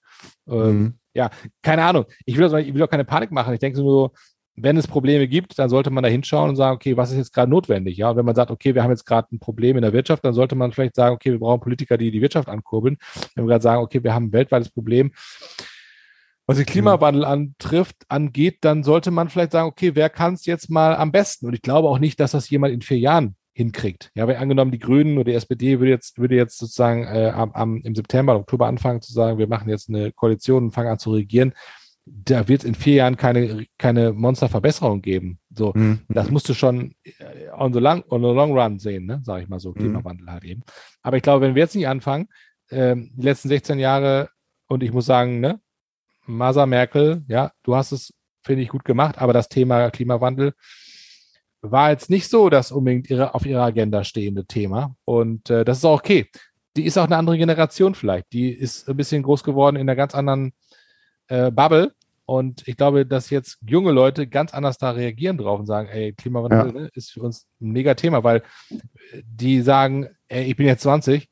Ähm, Mhm. keine Ahnung. Ich will, also, ich will auch keine Panik machen. Ich denke so nur, wenn es Probleme gibt, dann sollte man da hinschauen und sagen, okay, was ist jetzt gerade notwendig? Ja, und wenn man sagt, okay, wir haben jetzt gerade ein Problem in der Wirtschaft, dann sollte man vielleicht sagen, okay, wir brauchen Politiker, die die Wirtschaft ankurbeln. Wenn wir gerade sagen, okay, wir haben ein weltweites Problem, was den Klimawandel antrifft, angeht, dann sollte man vielleicht sagen, okay, wer kann es jetzt mal am besten? Und ich glaube auch nicht, dass das jemand in vier Jahren hinkriegt. Ja, weil angenommen, die Grünen oder die SPD würde jetzt, würde jetzt sozusagen äh, am, am, im September, Oktober anfangen zu sagen, wir machen jetzt eine Koalition und fangen an zu regieren. Da wird es in vier Jahren keine, keine Monsterverbesserung geben. So, Mhm. das musst du schon äh, on the long, on the long run sehen, ne? sage ich mal so, Klimawandel halt eben. Aber ich glaube, wenn wir jetzt nicht anfangen, ähm, die letzten 16 Jahre, und ich muss sagen, ne, Masa Merkel, ja, du hast es, finde ich, gut gemacht, aber das Thema Klimawandel war jetzt nicht so das unbedingt ihre, auf ihrer Agenda stehende Thema. Und äh, das ist auch okay. Die ist auch eine andere Generation vielleicht. Die ist ein bisschen groß geworden in einer ganz anderen äh, Bubble. Und ich glaube, dass jetzt junge Leute ganz anders da reagieren drauf und sagen, ey, Klimawandel Ja. ne, ist für uns ein mega Thema, weil äh, die sagen, ey, ich bin jetzt 20,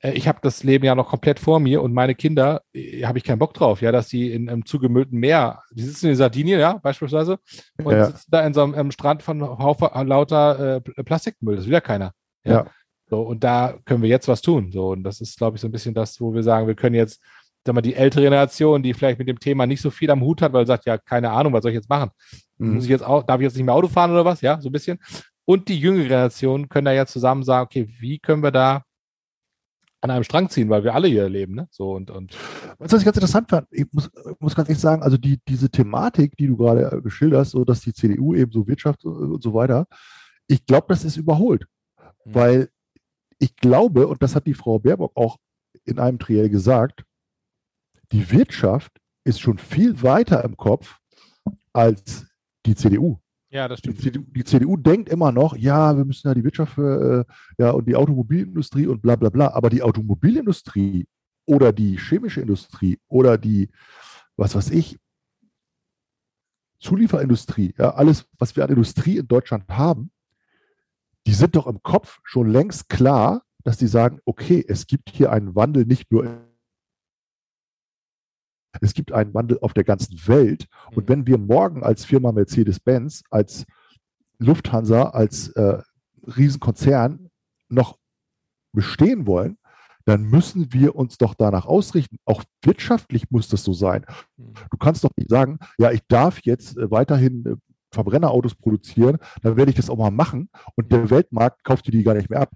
äh, ich habe das Leben ja noch komplett vor mir und meine Kinder, äh, habe ich keinen Bock drauf, ja, dass die in einem zugemüllten Meer, die sitzen in Sardinien, ja, beispielsweise, und Ja. sitzen da in so einem Strand von Haufe, lauter äh, Pl- Plastikmüll, das will ja keiner. Ja. So, und da können wir jetzt was tun. So, und das ist, glaube ich, so ein bisschen das, wo wir sagen, wir können jetzt, sag mal, die ältere Generation, die vielleicht mit dem Thema nicht so viel am Hut hat, weil sie sagt, ja, keine Ahnung, was soll ich jetzt machen? Mhm. Muss ich jetzt auch, darf ich jetzt nicht mehr Auto fahren oder was? Ja, so ein bisschen. Und die jüngere Generation können da ja zusammen sagen, okay, wie können wir da an einem Strang ziehen, weil wir alle hier leben, ne? So und, und was ich ganz interessant fand? Ich muss, muss ganz ehrlich sagen, also die, diese Thematik, die du gerade äh, geschildert hast, so dass die CDU eben so Wirtschaft und so weiter, ich glaube, das ist überholt. Mhm. Weil ich glaube, und das hat die Frau Baerbock auch in einem Triell gesagt, die Wirtschaft ist schon viel weiter im Kopf als die CDU. ja, das Die CDU, die CDU denkt immer noch, ja, wir müssen ja die Wirtschaft für, äh, ja, und die Automobilindustrie und bla bla bla. Aber die Automobilindustrie oder die chemische Industrie oder die, was weiß ich, Zulieferindustrie, ja, alles, was wir an Industrie in Deutschland haben, die sind doch im Kopf schon längst klar, dass die sagen, okay, es gibt hier einen Wandel nicht nur in es gibt einen Wandel auf der ganzen Welt. Und Mhm. wenn wir morgen als Firma Mercedes-Benz, als Lufthansa, als äh, Riesenkonzern noch bestehen wollen, dann müssen wir uns doch danach ausrichten. Auch wirtschaftlich muss das so sein. Mhm. Du kannst doch nicht sagen, ja, ich darf jetzt äh, weiterhin äh, Verbrennerautos produzieren, dann werde ich das auch mal machen und der Weltmarkt kauft dir die gar nicht mehr ab.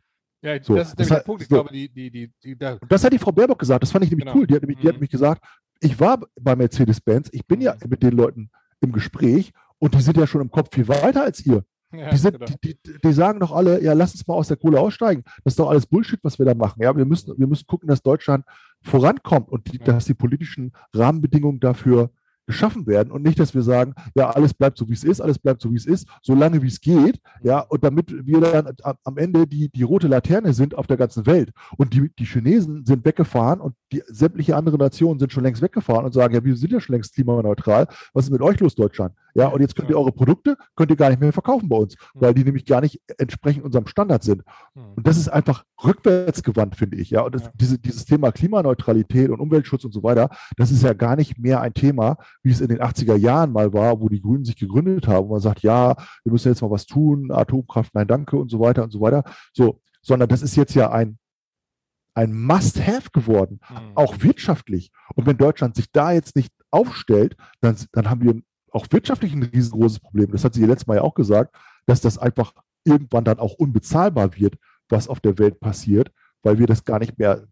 Ja, So, das ist das der hat- Punkt. Ich so. glaube, die, die, die, die da, das hat die Frau Baerbock gesagt, das fand ich nämlich Genau. cool. Die hat, die hat Mhm. nämlich gesagt, ich war bei Mercedes-Benz, ich bin ja Mhm. mit den Leuten im Gespräch und die sind ja schon im Kopf viel weiter als ihr. ja, Die, sind, genau. die, die, die sagen doch alle, ja, lass uns mal aus der Kohle aussteigen. Das ist doch alles Bullshit, was wir da machen. Ja, wir müssen, wir müssen gucken, dass Deutschland vorankommt und Ja. dass die politischen Rahmenbedingungen dafür geschaffen werden und nicht, dass wir sagen, ja, alles bleibt so, wie es ist, alles bleibt so, wie es ist, solange wie es geht, ja, und damit wir dann am- am Ende die, die rote Laterne sind auf der ganzen Welt. Und die, die Chinesen sind weggefahren und die sämtliche andere Nationen sind schon längst weggefahren und sagen, ja, wir sind ja schon längst klimaneutral. Was ist mit euch los, Deutschland? Ja, und jetzt könnt ihr eure Produkte, könnt ihr gar nicht mehr verkaufen bei uns, weil die nämlich gar nicht entsprechend unserem Standard sind. Hm. Und das ist einfach rückwärtsgewandt, finde ich. Ja, und das, diese, dieses Thema Klimaneutralität und Umweltschutz und so weiter, das ist ja gar nicht mehr ein Thema, wie es in den 80er Jahren mal war, wo die Grünen sich gegründet haben, wo man sagt, ja, wir müssen jetzt mal was tun, Atomkraft, nein, danke und so weiter und so weiter. So, sondern das ist jetzt ja ein, ein Must-Have geworden, Hm. auch wirtschaftlich. Und wenn Deutschland sich da jetzt nicht aufstellt, dann, dann haben wir auch wirtschaftlich ein riesengroßes Problem. Das hat sie letztes Mal ja auch gesagt, dass das einfach irgendwann dann auch unbezahlbar wird, was auf der Welt passiert, weil wir das gar nicht mehr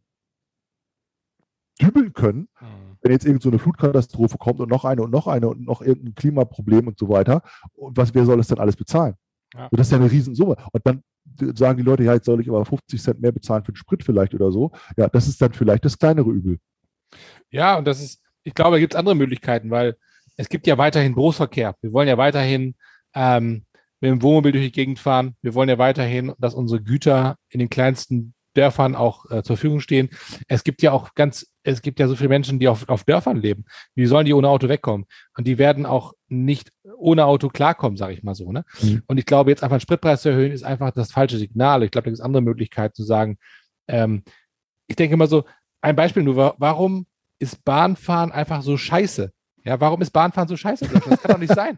dübeln können, Hm. wenn jetzt irgend so eine Flutkatastrophe kommt und noch eine und noch eine und noch irgendein Klimaproblem und so weiter. Und was, wer soll das denn alles bezahlen? Ja. Und das ist ja eine Riesensumme. Und dann sagen die Leute, ja, jetzt soll ich aber 50 Cent mehr bezahlen für den Sprit vielleicht oder so. Ja, das ist dann vielleicht das kleinere Übel. Ja, und das ist, ich glaube, da gibt es andere Möglichkeiten, weil es gibt ja weiterhin Berufsverkehr. Wir wollen ja weiterhin ähm, mit dem Wohnmobil durch die Gegend fahren. Wir wollen ja weiterhin, dass unsere Güter in den kleinsten Dörfern auch äh, zur Verfügung stehen. Es gibt ja auch ganz, es gibt ja so viele Menschen, die auf, auf Dörfern leben. Wie sollen die ohne Auto wegkommen? Und die werden auch nicht ohne Auto klarkommen, sage ich mal so. Ne? Mhm. Und ich glaube, jetzt einfach den Spritpreis zu erhöhen, ist einfach das falsche Signal. Ich glaube, da gibt es andere Möglichkeiten zu sagen, ähm, ich denke immer so, ein Beispiel nur, wa- warum ist Bahnfahren einfach so scheiße? Ja, warum ist Bahnfahren so scheiße? Das kann doch nicht sein.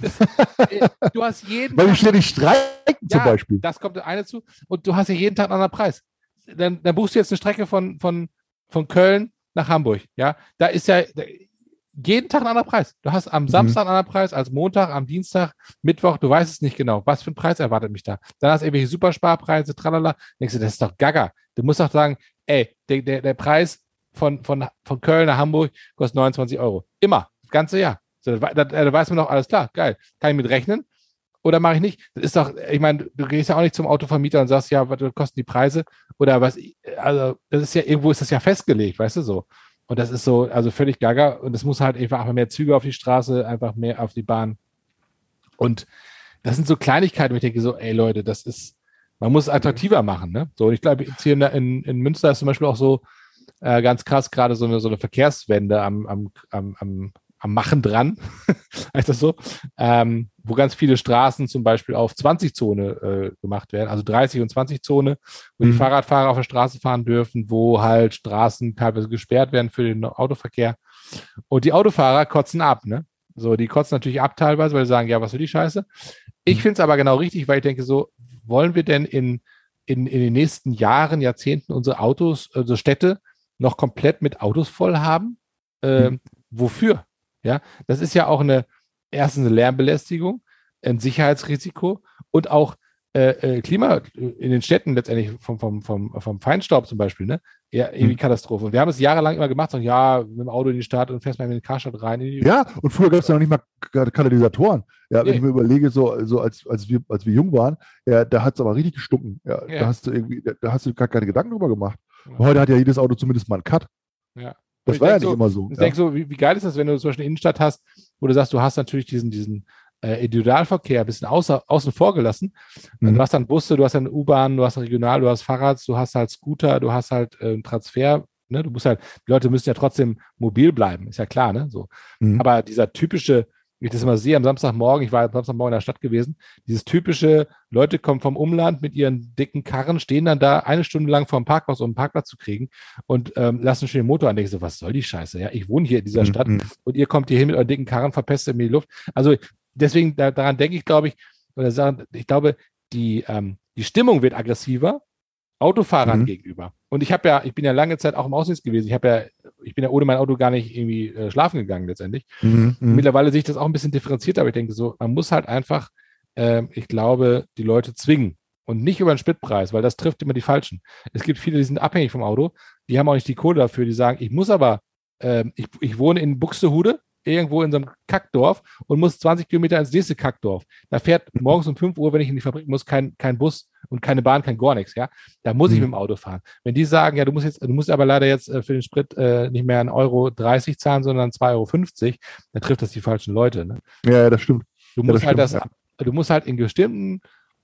Das, du hast jeden Weil Tag, ständig streiken zum Ja, Beispiel. das kommt eine zu, und du hast ja jeden Tag einen anderen Preis. Dann, dann buchst du jetzt eine Strecke von, von, von Köln nach Hamburg. Ja, da ist ja jeden Tag ein anderer Preis. Du hast am Samstag einen anderen Preis als Montag, am Dienstag, Mittwoch, du weißt es nicht genau. Was für ein Preis erwartet mich da? Dann hast du irgendwelche Supersparpreise, tralala. Denkst du, das ist doch gaga. Du musst doch sagen, ey, der, der, der Preis von, von, von Köln nach Hamburg kostet 29 Euro. Immer. Das ganze Jahr. So, da, da, da weiß man doch, alles klar, geil. Kann ich mit rechnen? Oder mache ich nicht? Das ist doch, ich meine, du gehst ja auch nicht zum Autovermieter und sagst, ja, was kosten die Preise? Oder was, also, das ist ja, irgendwo ist das ja festgelegt, weißt du so. Und das ist so, also völlig gaga. Und es muss halt einfach mehr Züge auf die Straße, einfach mehr auf die Bahn. Und das sind so Kleinigkeiten, wo ich denke so, ey Leute, das ist, man muss es attraktiver machen, ne? So, und ich glaube, jetzt hier in, in, in Münster ist zum Beispiel auch so äh, ganz krass gerade so eine, so eine Verkehrswende am, am, am, am, am Machen dran, heißt das so, ähm, wo ganz viele Straßen zum Beispiel auf 20-Zone äh, gemacht werden, also 30 und 20-Zone, wo die Mhm. Fahrradfahrer auf der Straße fahren dürfen, wo halt Straßen teilweise gesperrt werden für den Autoverkehr. Und die Autofahrer kotzen ab, ne? So, die kotzen natürlich ab teilweise, weil sie sagen, ja, was für die Scheiße. Ich Mhm. finde es aber genau richtig, weil ich denke so, wollen wir denn in, in, in den nächsten Jahren, Jahrzehnten unsere Autos, unsere Städte noch komplett mit Autos voll haben? Ähm, Wofür? Ja, das ist ja auch eine, erstens eine Lärmbelästigung, ein Sicherheitsrisiko und auch äh, äh, Klima in den Städten letztendlich vom, vom, vom, vom Feinstaub zum Beispiel, ne? Ja, irgendwie Mhm. Katastrophe. Und wir haben es jahrelang immer gemacht, so, ja, mit dem Auto in die Stadt und fährst mal in den Karstadt rein. In die, Ja, und früher gab es ja noch nicht mal Katalysatoren. Ja, wenn Nee. ich mir überlege, so, so als, als, wir, als wir jung waren, ja, da hat es aber richtig gestunken. Ja, Ja. Da hast du irgendwie, da hast du gar keine Gedanken drüber gemacht. Ja. Heute hat ja jedes Auto zumindest mal einen Cut. Ja. Das war ja nicht so- immer so. Ich Ja. denke so, wie, wie geil ist das, wenn du zum Beispiel eine Innenstadt hast, wo du sagst, du hast natürlich diesen, diesen äh, Individualverkehr ein bisschen außer, außen vor gelassen. Mhm. Du hast dann Busse, du hast dann U-Bahn, du hast Regional, du hast Fahrrads, du hast halt Scooter, du hast halt äh, einen Transfer. Ne? Du musst halt, die Leute müssen ja trotzdem mobil bleiben, ist ja klar, ne? So. Mhm. Aber dieser typische, ich das immer sehe am Samstagmorgen, ich war am Samstagmorgen in der Stadt gewesen, dieses typische, Leute kommen vom Umland mit ihren dicken Karren, stehen dann da eine Stunde lang vor dem Parkhaus, um einen Parkplatz zu kriegen und ähm, lassen schon den Motor an. Denke ich so, was soll die Scheiße? Ja, ich wohne hier in dieser Stadt Mhm. und ihr kommt hier hin mit euren dicken Karren, verpestet mir die Luft. Also deswegen, da, daran denke ich, glaube ich, oder sagen, ich glaube, die, ähm, die Stimmung wird aggressiver Autofahrern Mhm. gegenüber. Und ich habe ja, ich bin ja lange Zeit auch im Außendienst gewesen. Ich habe ja, ich bin ja ohne mein Auto gar nicht irgendwie äh, schlafen gegangen letztendlich. Mhm. Mhm. Mittlerweile sehe ich das auch ein bisschen differenzierter, aber ich denke so, man muss halt einfach, ähm, ich glaube, die Leute zwingen. Und nicht über den Spritpreis, weil das trifft immer die Falschen. Es gibt viele, die sind abhängig vom Auto, die haben auch nicht die Kohle dafür, die sagen, ich muss aber, äh, ich, ich wohne in Buxtehude, irgendwo in so einem Kackdorf und muss 20 Kilometer ins nächste Kackdorf. Da fährt morgens um 5 Uhr, wenn ich in die Fabrik muss, kein, kein Bus und keine Bahn, kein gar nichts, ja. Da muss ich Mhm. mit dem Auto fahren. Wenn die sagen, ja, du musst jetzt, du musst aber leider jetzt äh, für den Sprit äh, nicht mehr 1,30 Euro zahlen, sondern 2,50 Euro, dann trifft das die falschen Leute. Ne? Ja, ja, das stimmt. Du Ja, musst das halt das, stimmt, du musst halt in bestimmten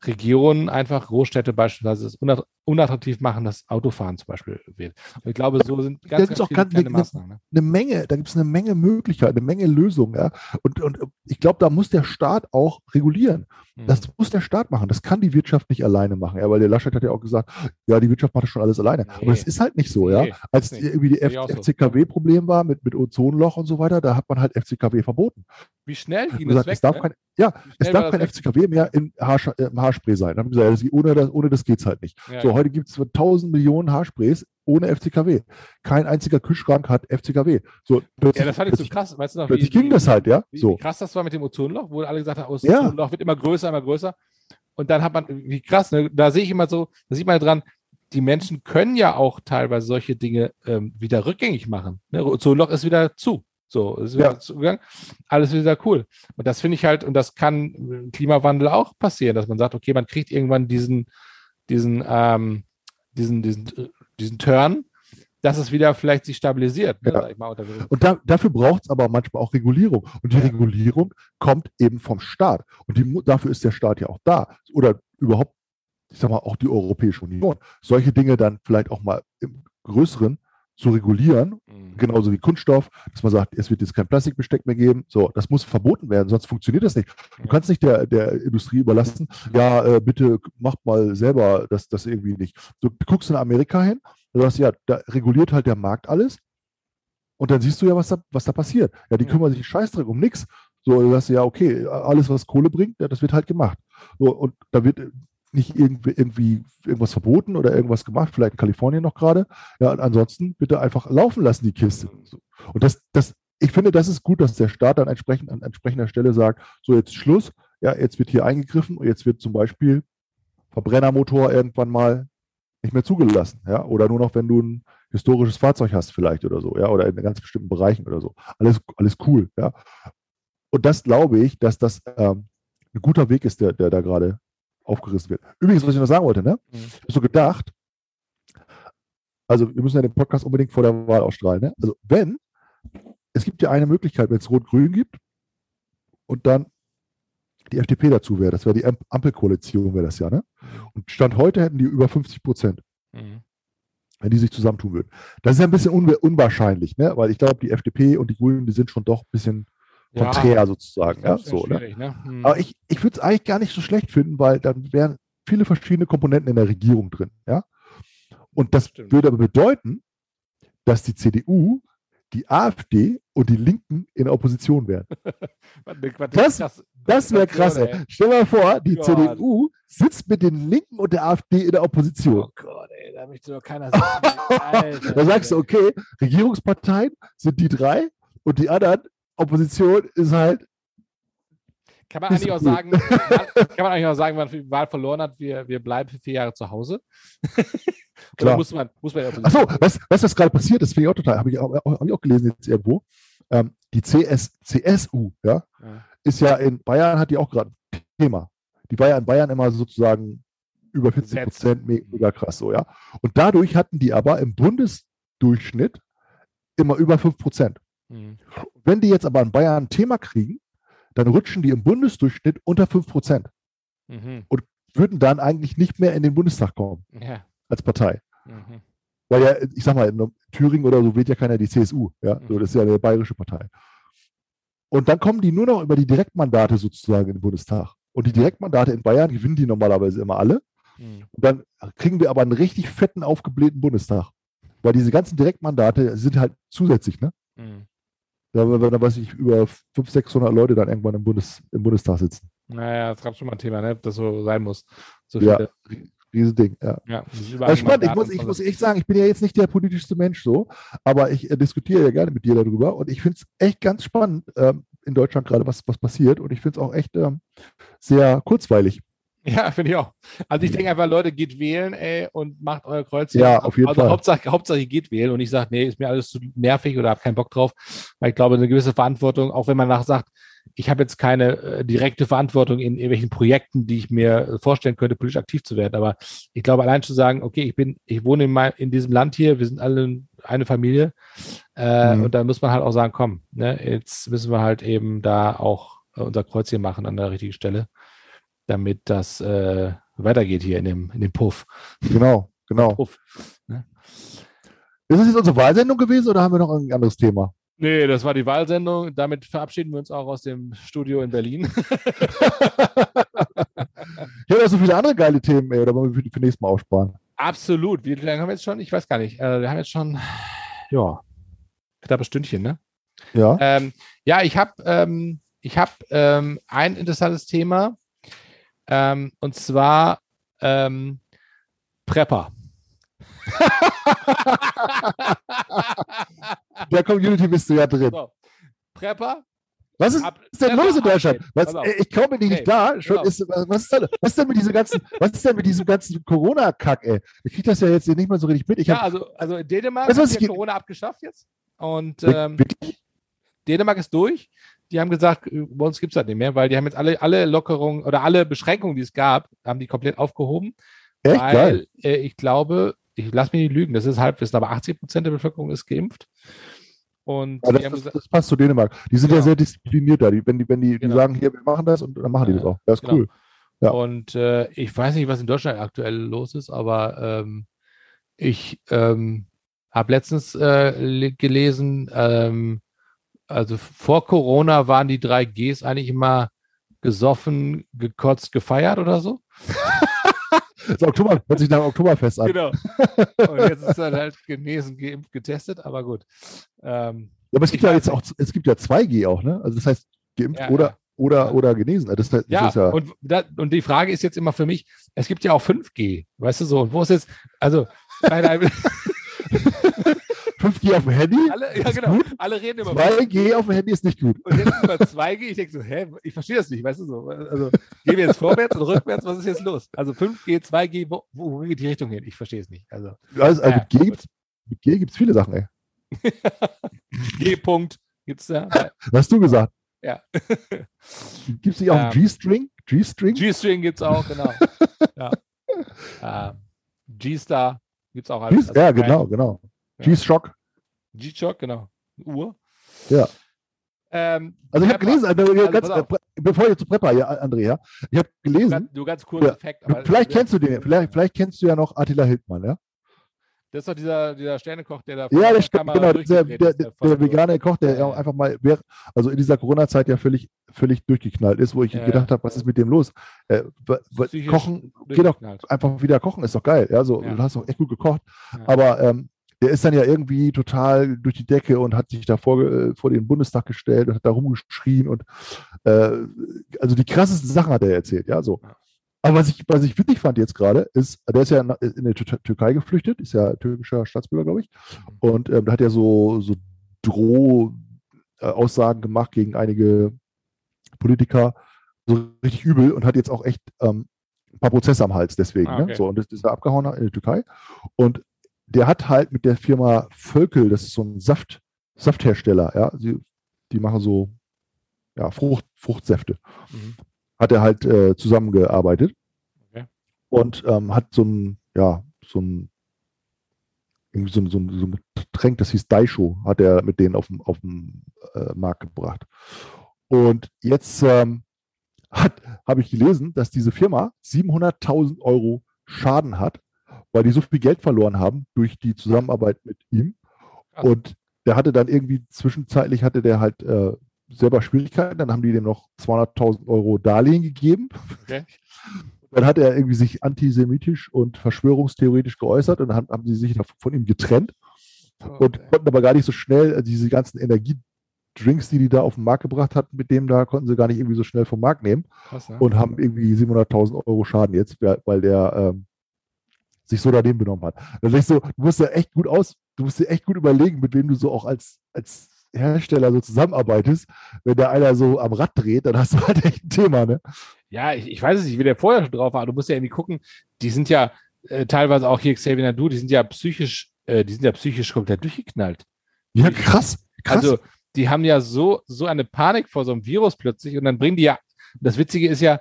Regionen einfach Großstädte beispielsweise es unatt- unattraktiv machen, dass Autofahren zum Beispiel wird. Und ich glaube, so sind ganz, ganz viele ganz- kleine ne- Maßnahmen. Ne? eine Menge, da gibt es eine Menge Möglichkeiten, eine Menge Lösungen. Ja? Und, und ich glaube, da muss der Staat auch regulieren. Mhm. Das muss der Staat machen. Das kann die Wirtschaft nicht alleine machen. Ja, weil der Laschet hat ja auch gesagt, ja, die Wirtschaft macht das schon alles alleine. Nee. Aber das ist halt nicht so, ja. Nee, Als irgendwie die. FCKW-Problem war mit, mit Ozonloch und so weiter, da hat man halt FCKW verboten. Wie schnell ging Man das sagt, weg? es darf ne? kein, ja, es darf kein weg? FCKW mehr äh, im Haarspray sein. Dann haben gesagt, ohne, das, ohne das geht es halt nicht. Ja, So, heute gibt es 1000 Millionen Haarsprays ohne FCKW. Kein einziger Kühlschrank hat FCKW. So, ja, das fand ich so krass. Weißt du noch, plötzlich ging das halt, ja. wie, So. wie krass das war mit dem Ozonloch, wo alle gesagt haben, oh, das Ja. Ozonloch wird immer größer, immer größer. Und dann hat man, wie krass, ne? da sehe ich immer so, da sieht man dran, die Menschen können ja auch teilweise solche Dinge ähm, wieder rückgängig machen. Ne? Ozonloch ist wieder zu. So, ist wieder Ja. zugegangen. Alles wieder cool. Und das finde ich halt, und das kann im Klimawandel auch passieren, dass man sagt, okay, man kriegt irgendwann diesen, diesen, ähm, diesen, diesen, äh, diesen Turn, dass es wieder vielleicht sich stabilisiert. Ne? Ja. mal, Und da, dafür braucht es aber manchmal auch Regulierung. Und die Ja. Regulierung kommt eben vom Staat. Und die, dafür ist der Staat ja auch da. Oder überhaupt, ich sag mal, auch die Europäische Union. Solche Dinge dann vielleicht auch mal im Größeren zu regulieren, Mhm. genauso wie Kunststoff, dass man sagt, es wird jetzt kein Plastikbestick mehr geben. So, das muss verboten werden, sonst funktioniert das nicht. Du kannst nicht der, der Industrie überlassen, ja, äh, bitte macht mal selber das, das irgendwie nicht. Du guckst in Amerika hin, du sagst, ja, da reguliert halt der Markt alles. Und dann siehst du ja, was da, was da passiert. Ja, die kümmern sich Scheißdreck um nichts. So, du sagst ja, okay, alles, was Kohle bringt, ja, das wird halt gemacht. So, und da wird nicht irgendwie, irgendwie irgendwas verboten oder irgendwas gemacht, vielleicht in Kalifornien noch gerade. Ja, und ansonsten bitte einfach laufen lassen, die Kiste. Und das, das, ich finde, das ist gut, dass der Staat dann entsprechend an entsprechender Stelle sagt, so jetzt Schluss, ja, jetzt wird hier eingegriffen und jetzt wird zum Beispiel Verbrennermotor irgendwann mal nicht mehr zugelassen, ja, oder nur noch, wenn du ein historisches Fahrzeug hast vielleicht oder so, ja, oder in ganz bestimmten Bereichen oder so. Alles, alles cool, ja. Und das glaube ich, dass das ähm, ein guter Weg ist, der, der da gerade aufgerissen wird. Übrigens, was ich noch sagen wollte, ne? Mhm. Ich habe so gedacht, also wir müssen ja den Podcast unbedingt vor der Wahl ausstrahlen, ne? Also wenn, es gibt ja eine Möglichkeit, wenn es Rot-Grün gibt und dann die FDP dazu wäre, das wäre die Amp- Ampelkoalition, wäre das ja, ne? Und Stand heute hätten die über 50 Prozent, Mhm. wenn die sich zusammentun würden. Das ist ja ein bisschen unwa- unwahrscheinlich, ne? Weil ich glaube, die FDP und die Grünen, die sind schon doch ein bisschen konträr sozusagen, ja, das ist so, ne? ne? Mhm. Aber ich, ich würde es eigentlich gar nicht so schlecht finden, weil dann wären viele verschiedene Komponenten in der Regierung drin. Ja? Und das Stimmt. würde aber bedeuten, dass die CDU, die AfD und die Linken in der Opposition wären. Das- Das wäre krass. Ey. Stell dir mal vor, die Gott. CDU sitzt mit den Linken und der AfD in der Opposition. Oh Gott, ey, da möchte doch keiner sitzen. Alter, da sagst du, okay, Regierungsparteien sind die drei und die anderen Opposition ist halt Kann man eigentlich auch sagen, kann man eigentlich auch sagen, wenn man die Wahl verloren hat, wir, wir bleiben für vier Jahre zu Hause? Klar. muss man, muss man Ach so, weißt du, was gerade passiert ist? Finde ich auch total, habe ich, auch- hab ich auch gelesen jetzt irgendwo. Ähm, die CS, CSU, ja, Ja. ist ja in Bayern, hat die auch gerade ein Thema. Die war ja in Bayern immer sozusagen über 40 Gesetz. Prozent, me- mega krass so, ja. Und dadurch hatten die aber im Bundesdurchschnitt immer über 5 Prozent. Mhm. Wenn die jetzt aber in Bayern ein Thema kriegen, dann rutschen die im Bundesdurchschnitt unter 5 Prozent. Mhm. Würden dann eigentlich nicht mehr in den Bundestag kommen Ja. als Partei. Mhm. Weil ja, ich sag mal, in Thüringen oder so wählt ja keiner die CSU. Ja, so, das ist ja eine bayerische Partei. Und dann kommen die nur noch über die Direktmandate sozusagen in den Bundestag. Und die Direktmandate in Bayern gewinnen die normalerweise immer alle. Mhm. Und dann kriegen wir aber einen richtig fetten, aufgeblähten Bundestag. Weil diese ganzen Direktmandate sind halt zusätzlich, ne? Mhm. Da, da, da weiß ich, über 500, 600 Leute dann irgendwann im, Bundes, im Bundestag sitzen. Naja, das gab schon mal ein Thema, ne? das so sein muss. So Ja. Riesending, ja. ja, Also spannend, ich muss, ich muss echt sagen, ich bin ja jetzt nicht der politischste Mensch so, aber ich äh, diskutiere ja gerne mit dir darüber und ich finde es echt ganz spannend ähm, in Deutschland gerade, was, was passiert und ich finde es auch echt ähm, sehr kurzweilig. Ja, finde ich auch. Also ich denke einfach, Leute, geht wählen, ey, und macht euer Kreuz. Ja, auf jeden also Fall. Hauptsache, Hauptsache, geht wählen und ich sage, nee, ist mir alles zu nervig oder habe keinen Bock drauf. Weil ich glaube, eine gewisse Verantwortung, auch wenn man nach sagt, ich habe jetzt keine äh, direkte Verantwortung in irgendwelchen Projekten, die ich mir vorstellen könnte, politisch aktiv zu werden. Aber ich glaube, allein zu sagen, okay, ich bin, ich wohne in, mein, in diesem Land hier, wir sind alle eine Familie. Äh, Mhm. Und dann muss man halt auch sagen, komm, ne, jetzt müssen wir halt eben da auch äh, unser Kreuzchen machen an der richtigen Stelle, damit das äh, weitergeht hier in dem, in dem Puff. Genau, genau. Puff. Ist es jetzt unsere Wahlsendung gewesen oder haben wir noch ein anderes Thema? Nee, das war die Wahlsendung. Damit verabschieden wir uns auch aus dem Studio in Berlin. Ich habe ja so viele andere geile Themen, ey, oder wollen wir für, für nächstes Mal aufsparen? Absolut. Wie lange haben wir jetzt schon? Ich weiß gar nicht. Äh, wir haben jetzt schon, ja, knappes Stündchen, ne? Ja. Ähm, ja, ich habe ähm, ich hab, ähm, ein interessantes Thema. Ähm, und zwar ähm, Prepper. Der Community bist du ja drin. so. Prepper? Was ist, Ab- ist denn Prepper los in Deutschland? Was, ich komme nicht Okay, klar. Schon pass ist, was, ist denn, was ist denn mit diesem ganzen, was ist denn mit diesem ganzen Corona-Kack, ey? Ich kriege das ja jetzt hier nicht mehr so richtig mit. Ich Ja, hab, also, also in Dänemark ja ich- Corona abgeschafft jetzt. Und ähm? Dänemark ist durch. Die haben gesagt, äh, bei uns gibt es das nicht mehr, weil die haben jetzt alle, alle Lockerungen oder alle Beschränkungen, die es gab, haben die komplett aufgehoben. echt weil geil. Äh, ich glaube, ich lasse mich nicht lügen, das ist Halbwissen, aber 80 Prozent der Bevölkerung ist geimpft. Und Ja, die das, das, gesagt, das passt zu Dänemark. Die sind ja Genau. sehr diszipliniert da. Die, wenn die, wenn die, die Genau. sagen, hier, wir machen das und dann machen die das auch. Das ist Genau. cool. Ja. Und äh, ich weiß nicht, was in Deutschland aktuell los ist, aber ähm, ich ähm, habe letztens äh, le- gelesen, ähm, also vor Corona waren die drei Gs eigentlich immer gesoffen, gekotzt, gefeiert oder so. Das Oktober, hört sich nach Oktoberfest an. Genau. Und jetzt ist dann halt genesen, geimpft, getestet, aber gut. Ähm, Ja, aber es gibt ja jetzt auch, es gibt ja 2G auch, ne? Also das heißt, geimpft Ja, oder, ja. oder, oder genesen. Das, das ja, ja Und, da, und die Frage ist jetzt immer für mich, es gibt ja auch 5G, weißt du so, und wo ist jetzt, also, nein, nein, 5G auf dem Handy, alle, ja genau, gut. alle reden immer 2G auf dem Handy ist nicht gut. Und jetzt über 2G, ich denke so, hä, ich verstehe das nicht, weißt du so. Also gehen wir jetzt vorwärts und rückwärts, was ist jetzt los? Also 5G, 2G, wo, wo geht die Richtung hin? Ich verstehe es nicht. Also Also, also Ja, mit G gut. gibt's, mit G gibt's viele Sachen, ey. G-Punkt gibt's da. Was hast du gesagt? Ja. Gibt's nicht auch einen Ähm, G-String? G-String? G-String gibt's auch, genau. Ja. Ähm, G-Star gibt's auch alles. G- ja, Also genau, genau. G-Shock. G-Shock, genau. Uhr. Ja. Ähm, Also ich habe gelesen, also, Also, ganz, äh, bevor ich zu Prepper, ja, André, ja. Ich habe gelesen, ganz, du ganz kurz Ja. Effekt. aber- vielleicht kennst du den, vielleicht, vielleicht kennst du ja noch Attila Hildmann, ja? Das ist doch dieser, dieser Sternekoch, der da Ja, der Kamera genau, der, der, der, der vegane Koch, der Ja, einfach mal, also in dieser Corona-Zeit ja völlig, völlig durchgeknallt ist, wo ich Ja, gedacht habe, was ist mit dem los? Äh, kochen, geh doch einfach wieder kochen, ist doch geil. Ja, so, Ja. du hast doch echt gut gekocht. Aber ähm, der ist dann ja irgendwie total durch die Decke und hat sich da vor, äh, vor den Bundestag gestellt und hat da rumgeschrien und äh, also die krassesten Sachen hat er erzählt, ja, so. Ja. Aber was ich, was ich witzig fand jetzt gerade, ist, der ist ja in die Tür- Türkei geflüchtet, ist ja türkischer Staatsbürger, glaube ich. Und ähm, da hat er so, so Droh-Aussagen gemacht gegen einige Politiker, so richtig übel und hat jetzt auch echt ähm, ein paar Prozesse am Hals deswegen. Ah, Ne? okay. So, und das ist er abgehauen in die Türkei. Und der hat halt mit der Firma Völkel, das ist so ein Saft, Safthersteller, ja, sie, die machen so ja, Frucht, Fruchtsäfte, Mhm. hat er halt äh, zusammengearbeitet Okay. und ähm, hat so ein, ja, so ein irgendwie so ein, so ein, so ein Getränk, das hieß Daisho, hat er mit denen auf dem, auf dem äh, Markt gebracht. Und jetzt ähm, habe ich gelesen, dass diese Firma 700.000 Euro Schaden hat, weil die so viel Geld verloren haben durch die Zusammenarbeit mit ihm. Krass. Und der hatte dann irgendwie zwischenzeitlich hatte der halt äh, selber Schwierigkeiten. Dann haben die dem noch 200.000 Euro Darlehen gegeben. Okay. Dann hat er irgendwie sich antisemitisch und verschwörungstheoretisch geäußert und dann haben, sie sich von ihm getrennt und Okay. konnten aber gar nicht so schnell äh, diese ganzen Energiedrinks, die die da auf den Markt gebracht hatten, mit dem da konnten sie gar nicht irgendwie so schnell vom Markt nehmen Krass, ne? und haben irgendwie 700.000 Euro Schaden jetzt, weil weil der ähm, sich so daneben benommen hat. Da denke ich so, du musst ja echt gut aus, du musst dir echt gut überlegen, mit wem du so auch als, als Hersteller so zusammenarbeitest. Wenn da einer so am Rad dreht, dann hast du halt echt ein Thema, ne? Ja, ich, ich weiß es nicht, wie der vorher schon drauf war. Du musst ja irgendwie gucken, die sind ja äh, teilweise auch hier Xavier Nadu, die sind ja psychisch, äh, die sind ja psychisch komplett durchgeknallt. Ja, krass. krass. Also, die haben ja so, so eine Panik vor so einem Virus plötzlich und dann bringen die ja, das Witzige ist ja,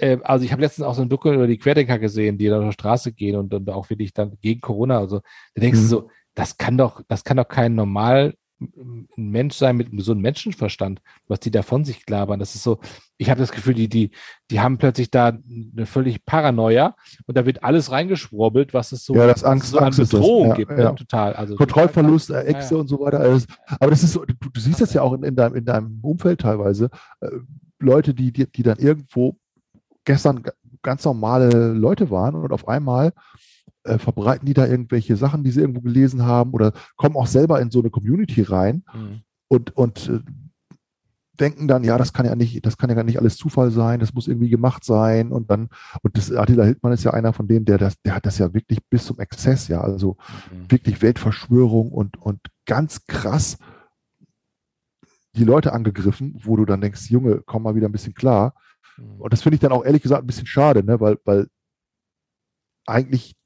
äh, also ich habe letztens auch so ein Doku über die Querdenker gesehen, die da auf der Straße gehen und, und auch wirklich dann gegen Corona, also da denkst Mhm. du so, das kann doch, das kann doch kein normal ein Mensch sein mit einem gesunden Menschenverstand, was die da von sich labern. Das ist so, ich habe das Gefühl, die, die, die haben plötzlich da eine völlig Paranoia und da wird alles reingeschwurbelt, was es so, Ja, das Angst- so an Angst. Bedrohung Ja, gibt. ja. Ne? Total. Also Kontrollverlust, Ja, Ängste ja. und so weiter. Alles. Aber das ist so, du, du siehst das ja auch in, in, deinem, in deinem Umfeld teilweise. Äh, Leute, die, die, die dann irgendwo gestern ga- ganz normale Leute waren und auf einmal äh, verbreiten die da irgendwelche Sachen, die sie irgendwo gelesen haben oder kommen auch selber in so eine Community rein Mhm. und, und äh, denken dann, ja, das kann ja nicht, das kann ja gar nicht alles Zufall sein, das muss irgendwie gemacht sein und dann, und das Attila Hildmann ist ja einer von denen, der das, der hat das ja wirklich bis zum Exzess, ja, also Mhm. wirklich Weltverschwörung und, und ganz krass die Leute angegriffen, wo du dann denkst, Junge, komm mal wieder ein bisschen klar. Und das finde ich dann auch ehrlich gesagt ein bisschen schade, ne? weil, weil eigentlich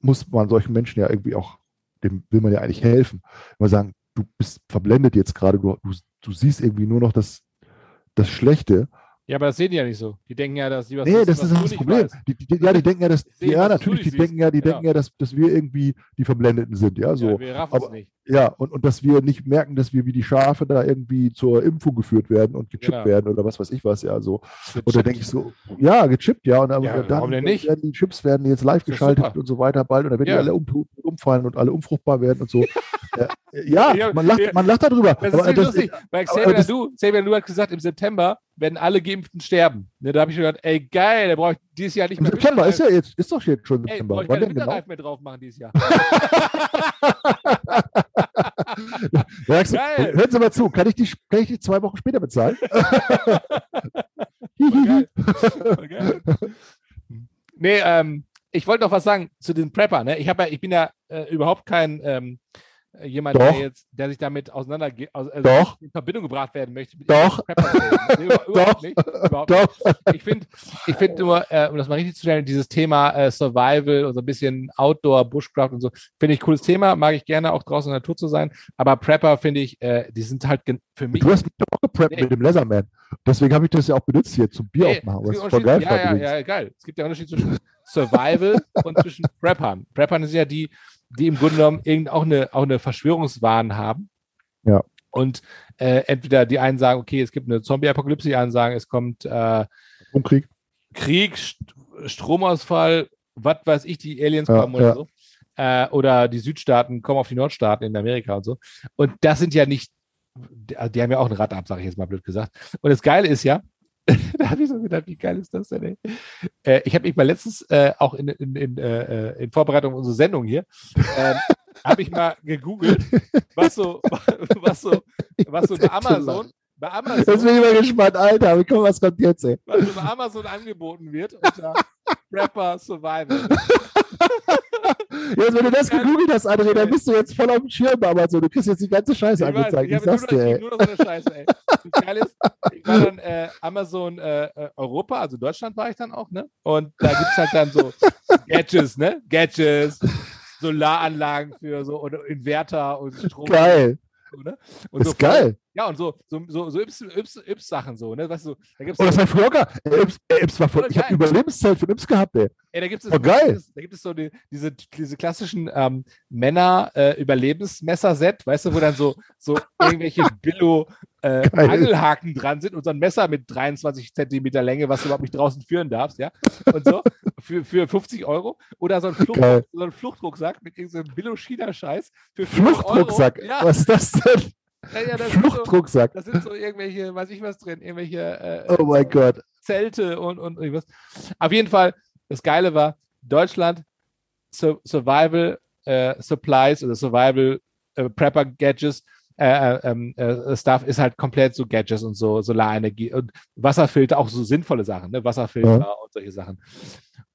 muss man solchen Menschen ja irgendwie auch, dem will man ja eigentlich helfen. Mal sagen, du bist verblendet jetzt gerade, du, du, du siehst irgendwie nur noch das, das Schlechte. Ja, aber das sehen die ja nicht so. Die denken ja, dass sie was Nee, wissen, das ist das Problem. Die, die, ja, die denken ja, dass, Sehen, ja, natürlich, die denken ja, die. Ja. denken ja, dass, dass wir irgendwie die Verblendeten sind, ja, so. Ja, wir raffen es aber- nicht. Ja, und, und dass wir nicht merken, dass wir wie die Schafe da irgendwie zur Impfung geführt werden und gechippt Genau. werden oder was weiß ich was, ja, so. Und da Gechippt. denke ich so, ja, gechippt, ja, und dann, Ja, dann warum denn nicht? werden die Chips werden jetzt live geschaltet und so weiter bald und dann werden Ja. die alle um, umfallen und alle unfruchtbar werden und so. ja, man lacht, man lacht darüber. Das ist aber das, lustig, weil Xavier Nadu hat gesagt, im September werden alle Geimpften sterben. Ne, da habe ich schon gedacht, ey geil, da brauche ich dieses Jahr nicht Im mehr September ist Winterreifen- ja jetzt, ist doch jetzt schon Ey, September. brauche ich keine denn genau? Winterreifen mehr drauf machen dieses Jahr. Ja, sagst hören Sie mal zu, kann ich, die, kann ich die zwei Wochen später bezahlen? Geil. Geil. nee, ähm, ich wollte noch was sagen zu den Prepper. Ne? Ich, ja, ich bin ja äh, überhaupt kein ähm, äh, jemand, Doch. der jetzt, der sich damit auseinandergeht, also Doch. in Verbindung gebracht werden möchte. Doch. Nee, überhaupt nicht. Doch. ich finde ich find nur, äh, um das mal richtig zu stellen, dieses Thema äh, Survival und so ein bisschen Outdoor, Bushcraft und so, finde ich cooles Thema, mag ich gerne auch draußen in der Natur zu sein, aber Prepper finde ich, äh, die sind halt für mich. Du hast mich doch gepreppt Nee. mit dem Leatherman. Deswegen habe ich das ja auch benutzt hier zum Bier Nee, aufmachen. es Was voll geil ja, ja, ja, geil. Es gibt ja Unterschied zwischen Survival und zwischen Preppern. Preppern sind ja die, die im Grunde genommen irgend auch eine, auch eine Verschwörungswahn haben. Ja. Und äh, entweder die einen sagen, okay, es gibt eine Zombie-Apokalypse, die anderen sagen, es kommt äh, Umkrieg. Krieg, St Stromausfall, was weiß ich, die Aliens Ja, kommen oder ja. so. Äh, oder die Südstaaten kommen auf die Nordstaaten in Amerika und so. Und das sind ja nicht, die, die haben ja auch ein Rad ab, sage ich jetzt mal blöd gesagt. Und das Geile ist ja, da habe ich so gedacht, wie geil ist das denn, ey? Äh, ich habe mich mal letztens äh, auch in, in, in, äh, äh, in Vorbereitung auf unsere Sendung hier, ähm, habe ich mal gegoogelt, was so, was so, was so bei Amazon, bei Amazon bin ich mal gespannt, Alter. Wie komm, was kommt jetzt, ey? was über Amazon angeboten wird unter Rapper Survival. Jetzt, wenn du das gegoogelt hast, André, dann bist du jetzt voll auf dem Schirm bei Amazon. Du kriegst jetzt die ganze Scheiße Ich, weiß, angezeigt. ich Ich sag's dir, ey. nur noch so eine Scheiße, ey. Das Geile ist, ich war dann äh, Amazon äh, äh, Europa, also Deutschland war ich dann auch, ne? Und da gibt es halt dann so Gadgets, ne? Gadgets, Solaranlagen für so oder Inverter und Strom. Geil. So, ne? Das so ist geil. Ja, und so, so, so, so Yps, Yps, Yps Sachen so, ne? Weißt du, da gibt's Oh, das war früher gar. Ey, Ips, Ips war voll, ich habe geil. Überlebenszeit von Ips gehabt, ey. Ey, da gibt es, Oh, geil. Da gibt es so die, diese, diese klassischen ähm, Männer-Überlebensmesser-Set, weißt du, wo dann so, so irgendwelche Billo äh. Angelhaken dran sind und so ein Messer mit 23 Zentimeter Länge, was du überhaupt nicht draußen führen darfst, ja. Und so, für, für 50 Euro. Oder so ein, Flucht, so ein Fluchtrucksack mit irgendeinem Billo-China-Scheiß für 5 Fluchtrucksack. Euro. Ja, Was ist das denn? ja, ja, das sind so, Fluchtrucksack. das sind so irgendwelche, weiß ich was drin, irgendwelche äh, Oh mein Gott. Zelte und, und irgendwas. Auf jeden Fall, das Geile war, Deutschland Sur Survival äh, Supplies oder Survival äh, Prepper Gadgets äh, ähm, äh, Stuff ist halt komplett so Gadgets und so Solarenergie und Wasserfilter, auch so sinnvolle Sachen, ne? Wasserfilter Ja. und solche Sachen.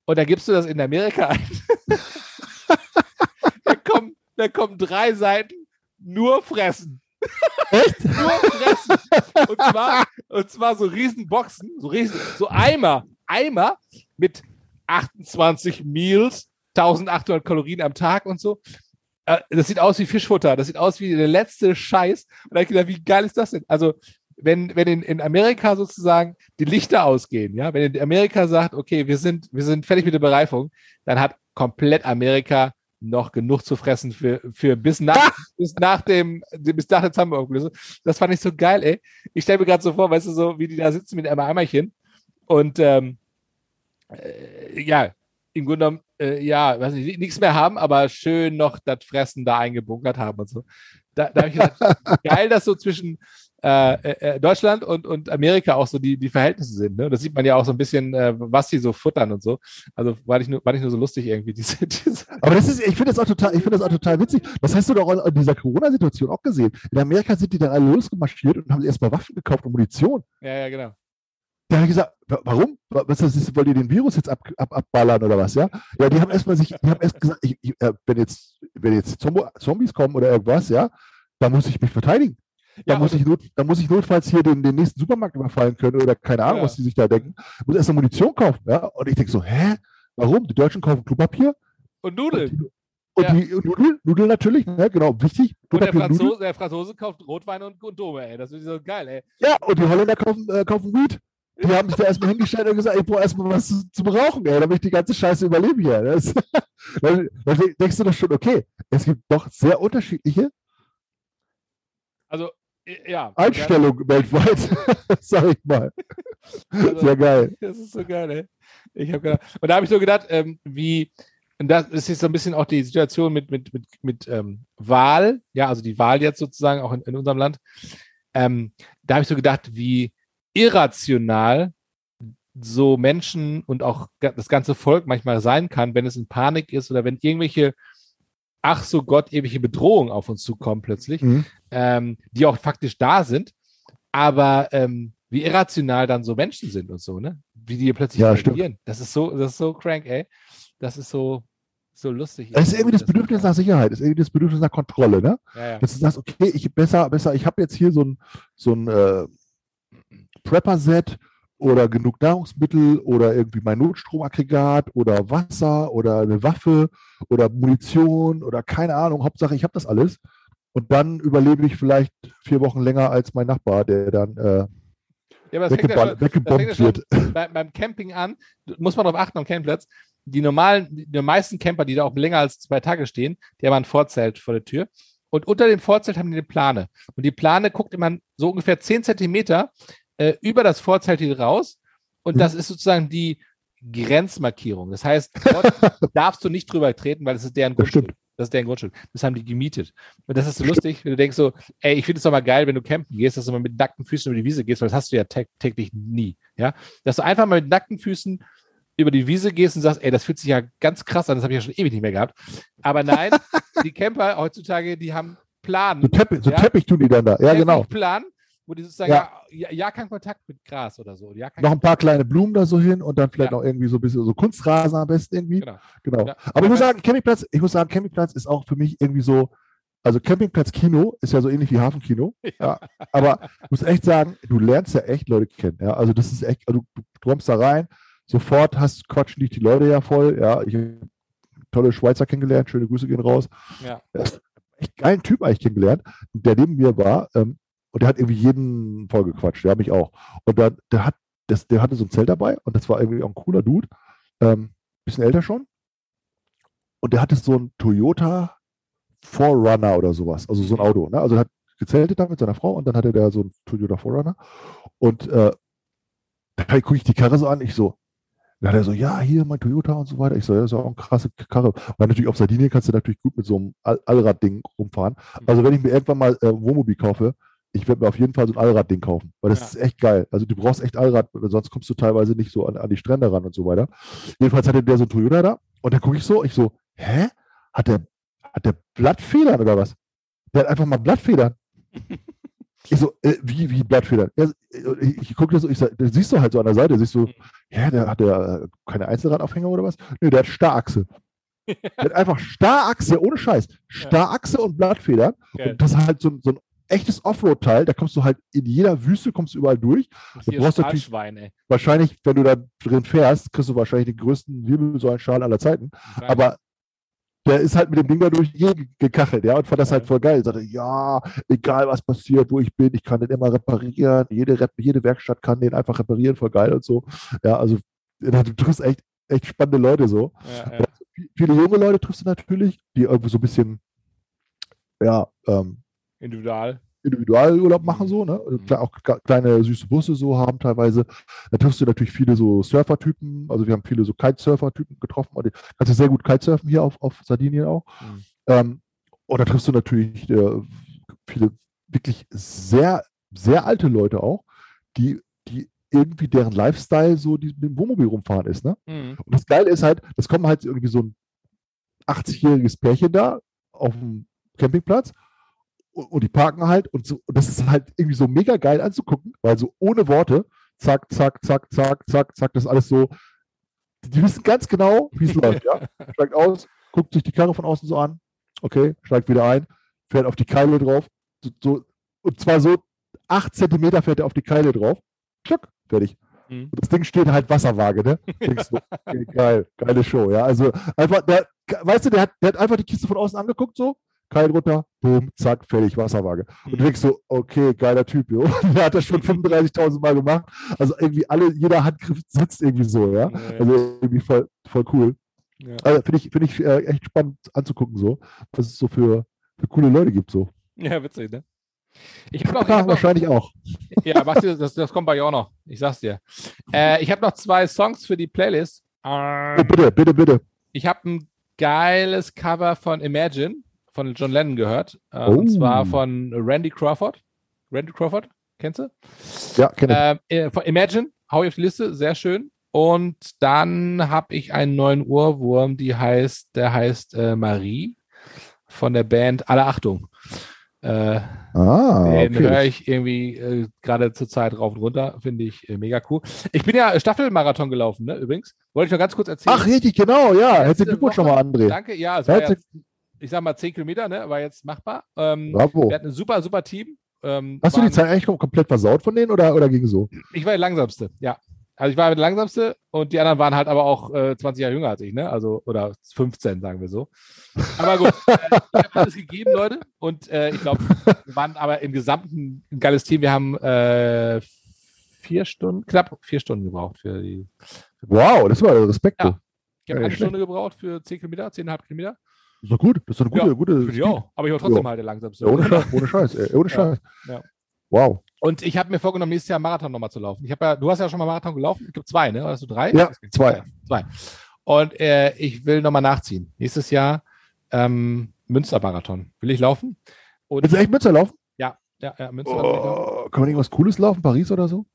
Und da gibst du das in Amerika ein. da, kommen, da kommen drei Seiten nur fressen. Echt? Nur fressen. Und zwar, und zwar so riesen Boxen, so riesen, so Eimer, Eimer mit 28 Meals, 1800 Kalorien am Tag und so. Äh, Das sieht aus wie Fischfutter. Das sieht aus wie der letzte Scheiß. Und da ich gedacht, wie geil ist das denn? Also, wenn, wenn in, in Amerika sozusagen die Lichter ausgehen, ja, wenn in Amerika sagt, okay, wir sind, wir sind fertig mit der Bereifung, dann hat komplett Amerika noch genug zu fressen für, für bis nach, bis nach dem, bis nach der Zambo-Auflösung. Das fand ich so geil, ey. Ich stelle mir gerade so vor, weißt du, so, wie die da sitzen mit einem Eimerchen und, ähm, äh, ja, im Grunde genommen, äh, ja, weiß nicht, nichts mehr haben, aber schön noch das Fressen da eingebunkert haben und so. Da, da habe ich gedacht, geil, dass so zwischen äh, äh, Deutschland und, und Amerika auch so die, die Verhältnisse sind. Ne? Das sieht man ja auch so ein bisschen, äh, was die so futtern und so. Also war nicht nur, war nicht nur so lustig irgendwie, diese, diese Aber das ist, ich finde das auch total, ich finde das auch total witzig. Das hast du doch in dieser Corona-Situation auch gesehen. In Amerika sind die dann alle losgemarschiert und haben erstmal Waffen gekauft und Munition. Ja, ja, genau. Da habe ich gesagt, wa- warum? Wa- Was ist das? Wollt ihr den Virus jetzt ab, ab, abballern oder was? Ja, ja die haben erstmal sich, die haben erst gesagt, ich, ich, äh, wenn jetzt, wenn jetzt Zombies kommen oder irgendwas, ja, da muss ich mich verteidigen. Da, Ja, muss und- ich not, da muss ich notfalls hier den, den nächsten Supermarkt überfallen können oder keine Ahnung, Ja. was die sich da denken. Muss erst mal Munition kaufen. Ja? Und ich denke so, hä? Warum? Die Deutschen kaufen Klopapier Und Nudeln. und Ja. die Nudeln, Nudeln natürlich, ne? genau, wichtig. Und der Klopapier und. Franzose, der Franzose kauft Rotwein und Kondome, ey. Das ist so geil, ey. Ja, und die Holländer kaufen, äh, kaufen Weed. Die haben sich da erstmal hingestellt und gesagt, ich brauche erstmal was zu, zu rauchen, ey, damit ich die ganze Scheiße überlebe hier. Das, dann, dann denkst du doch schon, okay, es gibt doch sehr unterschiedliche Also, ja. Einstellungen weltweit, sag ich mal. Also- Sehr geil. Das ist so geil, ey. Ich habe gedacht, und da habe ich so gedacht, ähm, wie, und das ist jetzt so ein bisschen auch die Situation mit, mit, mit, mit ähm, Wahl, ja, also die Wahl jetzt sozusagen auch in, in unserem Land. Ähm, da habe ich so gedacht, wie irrational so Menschen und auch das ganze Volk manchmal sein kann, wenn es in Panik ist oder wenn irgendwelche, ach so Gott, irgendwelche Bedrohungen auf uns zukommen plötzlich Mhm. ähm, die auch faktisch da sind, aber ähm, wie irrational dann so Menschen sind und so, ne? Wie die plötzlich Ja, stimmt. reagieren. Das ist so, das ist so crank, ey. Das ist so, so lustig. Es ist irgendwie das Bedürfnis nach Sicherheit, es ist irgendwie das Bedürfnis nach Kontrolle, ne? Ja, ja. Dass du sagst, okay, ich besser, besser, ich habe jetzt hier so ein, so ein äh, Prepper-Set oder genug Nahrungsmittel oder irgendwie mein Notstromaggregat oder Wasser oder eine Waffe oder Munition oder keine Ahnung. Hauptsache, ich habe das alles. Und dann überlebe ich vielleicht vier Wochen länger als mein Nachbar, der dann äh, ja aber das fängt ja weggebombt, schon, weggebombt wird. bei, beim Camping an, muss man darauf achten am Campingplatz. Die normalen, die meisten Camper, die da auch länger als zwei Tage stehen, die haben ein Vorzelt vor der Tür. Und unter dem Vorzelt haben die eine Plane. Und die Plane guckt immer so ungefähr 10 Zentimeter äh, über das Vorzelt hier raus. Und Mhm. das ist sozusagen die Grenzmarkierung. Das heißt, dort darfst du nicht drüber treten, weil das ist deren Grundstück. Das ist deren Grundstück. Das haben die gemietet. Und das ist so lustig, wenn du denkst so, ey, ich finde es doch mal geil, wenn du campen gehst, dass du mal mit nackten Füßen über die Wiese gehst, weil das hast du ja tä- täglich nie. Ja? Dass du einfach mal mit nackten Füßen über die Wiese gehst und sagst, ey, das fühlt sich ja ganz krass an, das habe ich ja schon ewig nicht mehr gehabt. Aber nein, die Camper heutzutage, die haben Planen. So Teppich, so Ja. Teppich tun die dann da. Ja, genau. Plan, wo die sozusagen, Ja. ja, ja, ja kein Kontakt mit Gras oder so. Ja, Noch ein paar kleine Blumen da so hin und dann vielleicht Ja. noch irgendwie so ein bisschen so Kunstrasen am besten irgendwie. Genau. Genau. Aber ich muss sagen, Campingplatz, ich muss sagen, Campingplatz ist auch für mich irgendwie so, also Campingplatz Kino ist ja so ähnlich wie Hafenkino. Ja. Aber ich muss echt sagen, du lernst ja echt Leute kennen. Ja. Also das ist echt, also du, du kommst da rein, sofort hast, quatschen dich die Leute ja voll. Ja, ich habe tolle Schweizer kennengelernt, schöne Grüße gehen raus. Ja. Echt geilen Typ eigentlich kennengelernt, der neben mir war. Ähm, und der hat irgendwie jeden voll gequatscht, ja, mich auch. Und dann, der hat, das, der hatte so ein Zelt dabei und das war irgendwie auch ein cooler Dude. Ähm, bisschen älter schon. Und der hatte so ein Toyota Forerunner oder sowas, also so ein Auto. Ne? Also er hat gezeltet da mit seiner Frau und dann hatte der so ein Toyota Forerunner. Und äh, da gucke ich die Karre so an, ich so, dann hat er so, ja, hier mein Toyota und so weiter. Ich so, ja, das ist auch eine krasse Karre. Weil natürlich auf Sardinien kannst du natürlich gut mit so einem All Allradding rumfahren. Also wenn ich mir irgendwann mal äh, Wohnmobil kaufe, ich werde mir auf jeden Fall so ein Allradding kaufen, weil das Ja. ist echt geil. Also du brauchst echt Allrad, sonst kommst du teilweise nicht so an, an die Strände ran und so weiter. Jedenfalls hatte der so ein Toyota da und dann gucke ich so, ich so, hä? Hat der, hat der Blattfedern oder was? Der hat einfach mal Blattfedern. Ich so, äh, wie, wie Blattfedern? Ja, ich ich gucke das so, ich sag, das siehst du halt so an der Seite, siehst du, ja, der hat der äh, keine Einzelradaufhänger oder was? Nee, der hat Starrachse. Der hat einfach Starrachse, ohne Scheiß. Starrachse und Blattfedern. Und das ist halt so, so ein echtes Offroad-Teil, da kommst du halt in jeder Wüste, kommst du überall durch. Hier brauchst natürlich-. Wahrscheinlich, wenn du da drin fährst, kriegst du wahrscheinlich den größten Wirbelsäulenschal aller Zeiten. Aber der ist halt mit dem Ding da durch die gekachelt, ja, und fand das halt voll geil. Sagte, ja, egal was passiert, wo ich bin, ich kann den immer reparieren. Jede, jede Werkstatt kann den einfach reparieren, voll geil und so. Ja, also du triffst echt, echt spannende Leute so. ja, ja. Viele junge Leute triffst du natürlich, die irgendwie so ein bisschen, ja, ähm, individual. Individualurlaub machen, so, ne? Mhm. Auch kle- kleine süße Busse so haben teilweise. Da triffst du natürlich viele so Surfer-Typen, also wir haben viele so Kitesurfer-Typen getroffen. Die kannst du sehr gut Kitesurfen hier auf, auf Sardinien auch. Mhm. Ähm, und da triffst du natürlich äh, viele wirklich sehr, sehr alte Leute auch, die, die irgendwie deren Lifestyle so die, mit dem Wohnmobil rumfahren ist, ne? Mhm. Und das Geile ist halt, es kommen halt irgendwie so ein 80-jähriges Pärchen da auf dem Campingplatz und, die parken halt und so, und das ist halt irgendwie so mega geil anzugucken, weil so ohne Worte, zack, zack, zack, zack, zack, zack, das alles so, die, die wissen ganz genau, wie es läuft, ja. Steigt aus, guckt sich die Karre von außen so an, okay, steigt wieder ein, fährt auf die Keile drauf, so, so, und zwar so acht Zentimeter fährt er auf die Keile drauf, tschuck, fertig. Mhm. Und das Ding steht halt Wasserwaage, ne? Denkst du, okay, geil, geile Show, ja. Also einfach, der, weißt du, der hat, der hat einfach die Kiste von außen angeguckt, so, Keil runter, boom, zack, fertig, Wasserwaage. Und du denkst so, okay, geiler Typ, jo. Der hat das schon 35.000 Mal gemacht. Also irgendwie alle, jeder Handgriff sitzt irgendwie so, ja. Ja, ja. Also irgendwie voll, voll cool. Ja. Also finde ich, finde ich äh, echt spannend anzugucken, so, was es so für, für coole Leute gibt, so. ja, witzig, ne? Ich habe noch, ich hab noch, wahrscheinlich auch. ja, Basti, das, das kommt bei dir auch noch. Ich sag's dir. Äh, ich habe noch zwei Songs für die Playlist. Oh, Ähm, bitte, bitte, bitte. ich habe ein geiles Cover von Imagine von John Lennon gehört. Äh, Oh. Und zwar von Randy Crawford. Randy Crawford, kennst du? Ja, kenne ich. Ähm, äh, von Imagine, hau ich auf die Liste, sehr schön. Und dann habe ich einen neuen Ohrwurm, die heißt, der heißt äh, Marie von der Band Alle Achtung. Äh, ah, den höre okay. ich irgendwie äh, gerade zur Zeit rauf und runter, finde ich äh, mega cool. Ich bin ja Staffelmarathon gelaufen, ne, übrigens. Wollte ich noch ganz kurz erzählen. Ach, richtig, genau, ja. Herzlichen Glückwunsch nochmal, André. Danke, ja, es war ja, ich sag mal 10 Kilometer, ne, war jetzt machbar. Ähm, bravo. wir hatten ein super, super Team. Ähm, Hast du die Zeit eigentlich kom- komplett versaut von denen oder, oder ging so? Ich war der Langsamste, ja. Also ich war der Langsamste und die anderen waren halt aber auch äh, 20 Jahre jünger als ich, ne? Also, oder 15, sagen wir so. Aber gut, äh, ich habe alles gegeben, Leute. Und äh, ich glaube, wir waren aber im Gesamten ein geiles Team. Wir haben äh, vier Stunden, knapp vier Stunden gebraucht für die. Wow, das war Respekt. Ja. Ich habe eine Stunde gebraucht für 10 Kilometer, 10,5 Kilometer. Das ist doch gut. Das ist doch eine gute, Ja, gute. Für die auch. Aber ich war trotzdem Ja. halt der Langsamste. Ja, ohne Scheiß, ohne Scheiß, ey, ohne. Scheiß. Ja. Wow. Und ich habe mir vorgenommen, nächstes Jahr Marathon nochmal zu laufen. Ich habe ja, du hast ja schon mal Marathon gelaufen. Ich glaube zwei, ne? Oder hast du drei? Ja, zwei. Zwei. Und äh, ich will nochmal nachziehen. Nächstes Jahr ähm, Münster-Marathon. Will ich laufen? Und Willst du echt Münster laufen? ja, ja, ja, Münster. Oh, kann man irgendwas Cooles laufen? Paris oder so?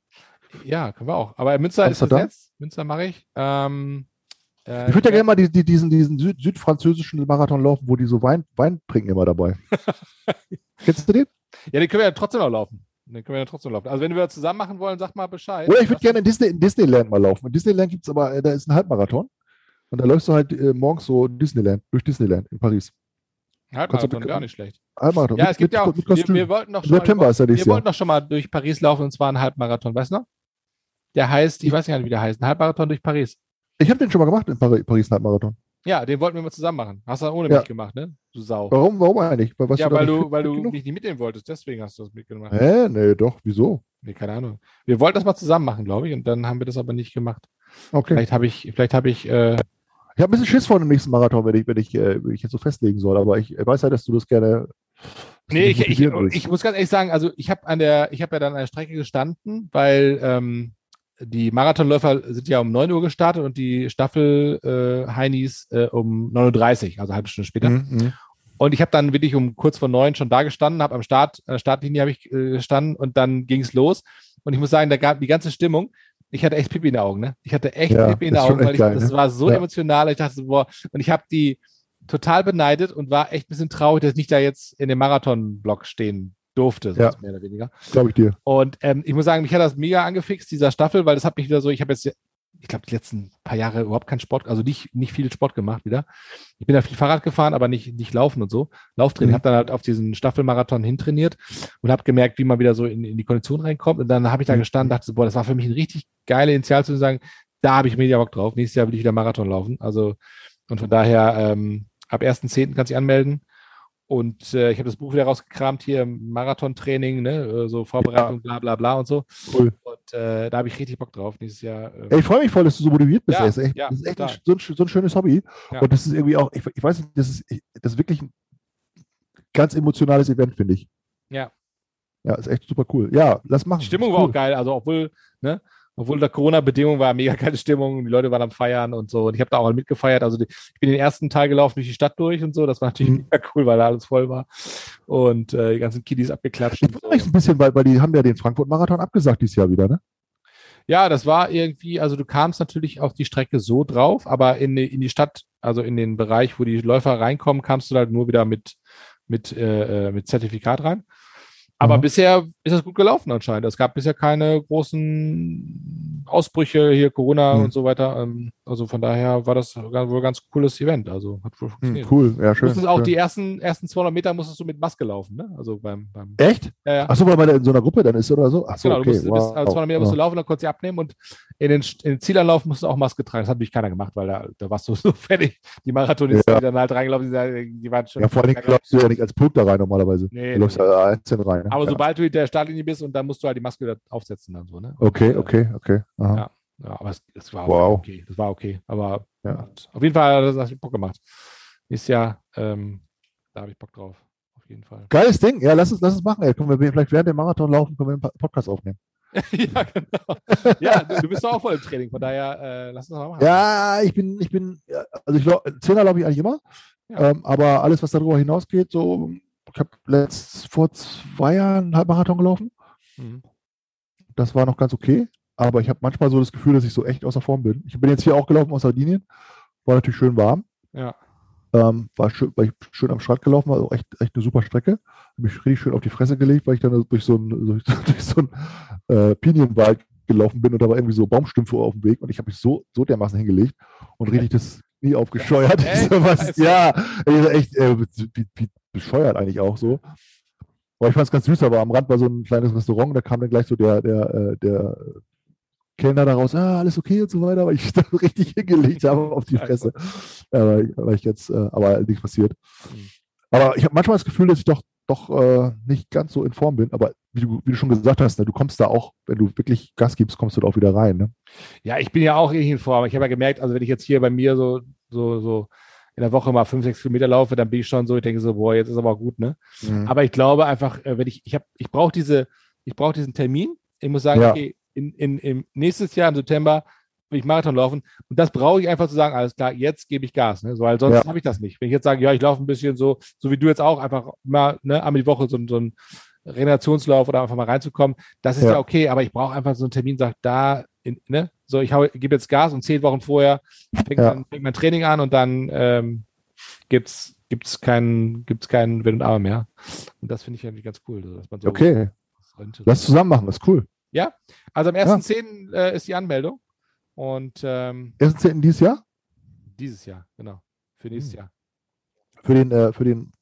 Ja, können wir auch. Aber Münster Amsterdam? ist gesetzt. Münster mache ich. Ähm, äh, Ich würde ja gerne mal die, die, diesen, diesen Süd, südfranzösischen Marathon laufen, wo die so Wein, Wein trinken immer dabei. Kennst du den? Ja, den können wir ja trotzdem noch laufen. Den können wir ja trotzdem laufen. Also wenn wir zusammen machen wollen, sag mal Bescheid. Oder ich würde gerne in, Disney, in Disneyland mal laufen. In Disneyland gibt es aber, äh, da ist ein Halbmarathon. Und da läufst du halt äh, morgens so Disneyland, durch Disneyland in Paris. Halbmarathon wäre auch nicht schlecht. Halbmarathon. Ja, mit, es gibt mit, ja auch, mit wir, wir wollten doch Im schon mal, September ist er wir Jahr. wollten doch schon mal durch Paris laufen und zwar ein Halbmarathon, weißt du noch? Der heißt, ich weiß nicht, wie der heißt, ein Halbmarathon durch Paris. Ich habe den schon mal gemacht in Paris, Paris Halbmarathon. Ja, den wollten wir mal zusammen machen. Hast du dann ohne Ja. mich gemacht, ne? Du Sau. Warum, warum eigentlich? Weil, ja, da weil du, weil du genug? mich nicht mitnehmen wolltest, deswegen hast du das mitgemacht. Hä? Nee, doch. Wieso? Nee, keine Ahnung. Wir wollten das mal zusammen machen, glaube ich, und dann haben wir das aber nicht gemacht. Okay. Vielleicht habe ich, vielleicht habe ich, äh, Ich habe ein bisschen Schiss vor dem nächsten Marathon, wenn ich, wenn ich, äh, wenn ich jetzt so festlegen soll. Aber ich weiß ja, dass du das gerne. dass du Nee, ich, ich, ich muss ganz ehrlich sagen, also ich habe an der, ich habe ja dann an der Strecke gestanden, weil ähm, die Marathonläufer sind ja um 9 Uhr gestartet und die Staffel äh, Heinis äh, um 9.30 Uhr, also eine halbe Stunde später. Mhm, mhm. Und ich habe dann wirklich um kurz vor neun schon da gestanden, habe am Start, an der Startlinie habe ich äh, gestanden und dann ging es los. Und ich muss sagen, da gab die ganze Stimmung. Ich hatte echt Pipi in den Augen, ne? Ich hatte echt Ja, Pipi in den Augen, weil ich, geil, das ne? war so Ja. emotional. Ich dachte so, boah, und ich habe die total beneidet und war echt ein bisschen traurig, dass ich nicht da jetzt in dem Marathonblock stehen durfte, Ja. mehr oder weniger. Glaube ich dir. Und ähm, ich muss sagen, mich hat das mega angefixt, dieser Staffel, weil das hat mich wieder so, ich habe jetzt ich glaube, die letzten paar Jahre überhaupt keinen Sport, also nicht, nicht viel Sport gemacht wieder. Ich bin da viel Fahrrad gefahren, aber nicht, nicht laufen und so. Lauftraining. Mhm. Habe dann halt auf diesen Staffelmarathon hintrainiert und habe gemerkt, wie man wieder so in, in die Kondition reinkommt. Und dann habe ich da mhm. gestanden, dachte so, boah, das war für mich ein richtig geile Initial zu sagen, da habe ich mega Bock drauf. Nächstes Jahr will ich wieder Marathon laufen. Also, und von daher, ähm, ab 1.10. kannst du dich anmelden. Und äh, ich habe das Buch wieder rausgekramt, hier Marathon-Training, ne? Äh, so Vorbereitung, ja. bla bla bla und so. Cool. Und äh, da habe ich richtig Bock drauf nächstes Jahr. Ähm. Ey, ich freue mich voll, dass du so motiviert bist. Ja, das ist echt, ja, das ist echt ein, so, ein, so, ein, schönes Hobby. Ja. Und das ist irgendwie auch, ich, ich weiß nicht, das ist, das ist wirklich ein ganz emotionales Event, finde ich. Ja. Ja, ist echt super cool. Ja, lass machen. Die Stimmung cool. war auch geil. Also, obwohl, ne? Obwohl der Corona-Bedingung war mega keine Stimmung, die Leute waren am Feiern und so. Und ich habe da auch mitgefeiert. Also die, ich bin den ersten Teil gelaufen durch die Stadt durch und so. Das war natürlich mhm. mega cool, weil da alles voll war. Und äh, die ganzen Kiddies abgeklatscht. Das war echt ein bisschen, weil, weil die haben ja den Frankfurt-Marathon abgesagt dieses Jahr wieder, ne? Ja, das war irgendwie, also du kamst natürlich auf die Strecke so drauf, aber in die, in die Stadt, also in den Bereich, wo die Läufer reinkommen, kamst du halt nur wieder mit, mit, äh, äh mit Zertifikat rein. Aber mhm. bisher ist es gut gelaufen anscheinend. Es gab bisher keine großen Ausbrüche hier, Corona mhm. und so weiter. Ähm, also von daher war das wohl ein ganz cooles Event. Also hat wohl funktioniert. Cool, ja, schön. Musstest auch schön. die ersten, ersten 200 Meter musstest du mit Maske laufen, ne? Also beim, beim Echt? Ja, ja. Achso, weil man in so einer Gruppe dann ist oder so? Achso, genau, okay. du musst, wow. bis, also 200 Meter musst du laufen, dann konntest du abnehmen und in den, in den Zielanlauf musst du auch Maske tragen. Das hat natürlich keiner gemacht, weil da, da warst du so fertig. Die Marathonisten, ja. die dann halt reingelaufen sind, die waren schon. Ja, vor allem glaubst du ja nicht als Punkt da rein normalerweise. Nee, du läufst ja einzeln rein. Ne? Aber sobald du in der Startlinie bist und dann musst du halt die Maske aufsetzen dann so, ne? Okay, okay, okay. Aha. Ja. Ja, aber es, es war wow. okay. Das war okay. Aber ja. auf jeden Fall hat das Bock gemacht. Ist ja, ähm, da habe ich Bock drauf. Auf jeden Fall. Geiles Ding. Ja, lass es, lass es machen. Ey. Können wir vielleicht während dem Marathon laufen, können wir einen Podcast aufnehmen. ja, genau. Ja, du, du bist auch voll im Training, von daher äh, lass uns mal machen. Ja, ich bin, ich bin, also ich Zehner glaube ich eigentlich immer. Ja. Ähm, aber alles, was darüber hinausgeht, so, ich habe letzt vor zwei Jahren einen Halbmarathon gelaufen. Mhm. Das war noch ganz okay aber ich habe manchmal so das Gefühl, dass ich so echt außer Form bin. Ich bin jetzt hier auch gelaufen aus Sardinien, war natürlich schön warm. Ja. Ähm, war, schön, war ich schön am Strand gelaufen, war auch echt, echt eine super Strecke. Habe mich richtig schön auf die Fresse gelegt, weil ich dann durch so einen, durch, durch so einen äh, Pinienwald gelaufen bin und da war irgendwie so Baumstümpfe auf dem Weg und ich habe mich so, so dermaßen hingelegt und richtig das Knie aufgescheuert. Echt? was, ja, echt äh, wie, wie bescheuert eigentlich auch so. Aber ich fand es ganz süß, aber am Rand war so ein kleines Restaurant, da kam dann gleich so der, der, äh, der Kellner daraus, ah, alles okay und so weiter, aber ich da richtig hingelegt habe auf die Fresse. Ja, weil, ich jetzt, äh, aber nichts passiert. Mhm. Aber ich habe manchmal das Gefühl, dass ich doch, doch äh, nicht ganz so in Form bin. Aber wie du, wie du schon gesagt hast, ne, du kommst da auch, wenn du wirklich Gas gibst, kommst du da auch wieder rein. Ne? Ja, ich bin ja auch in Form. Ich habe ja gemerkt, also wenn ich jetzt hier bei mir so, so, so in der Woche mal fünf, sechs Kilometer laufe, dann bin ich schon so, ich denke so, boah, jetzt ist aber gut, ne? Mhm. Aber ich glaube einfach, äh, wenn ich, ich habe, ich brauche diese, ich brauche diesen Termin. Ich muss sagen, ja. okay, in, in, in nächstes Jahr im September will ich Marathon laufen. Und das brauche ich einfach zu sagen, alles klar, jetzt gebe ich Gas. Ne? So, weil sonst ja. habe ich das nicht. Wenn ich jetzt sage, ja, ich laufe ein bisschen so, so wie du jetzt auch, einfach mal ne, einmal die Woche so, so ein Regenerationslauf oder einfach mal reinzukommen, das ist ja, ja okay, aber ich brauche einfach so einen Termin, sagt, da, in, ne, so, ich gebe jetzt Gas und zehn Wochen vorher fängt, ja. mein, fängt mein Training an und dann ähm, gibt's gibt's keinen gibt's keinen Wenn und Aber mehr. Und das finde ich eigentlich ganz cool, man so okay. Lass zusammen machen, das ist cool. Ja, also am 1.10. Ja. Äh, ist die Anmeldung. Und ähm, 1.10. dieses Jahr? Dieses Jahr, genau. Für nächstes hm. Jahr. Für den, äh, für den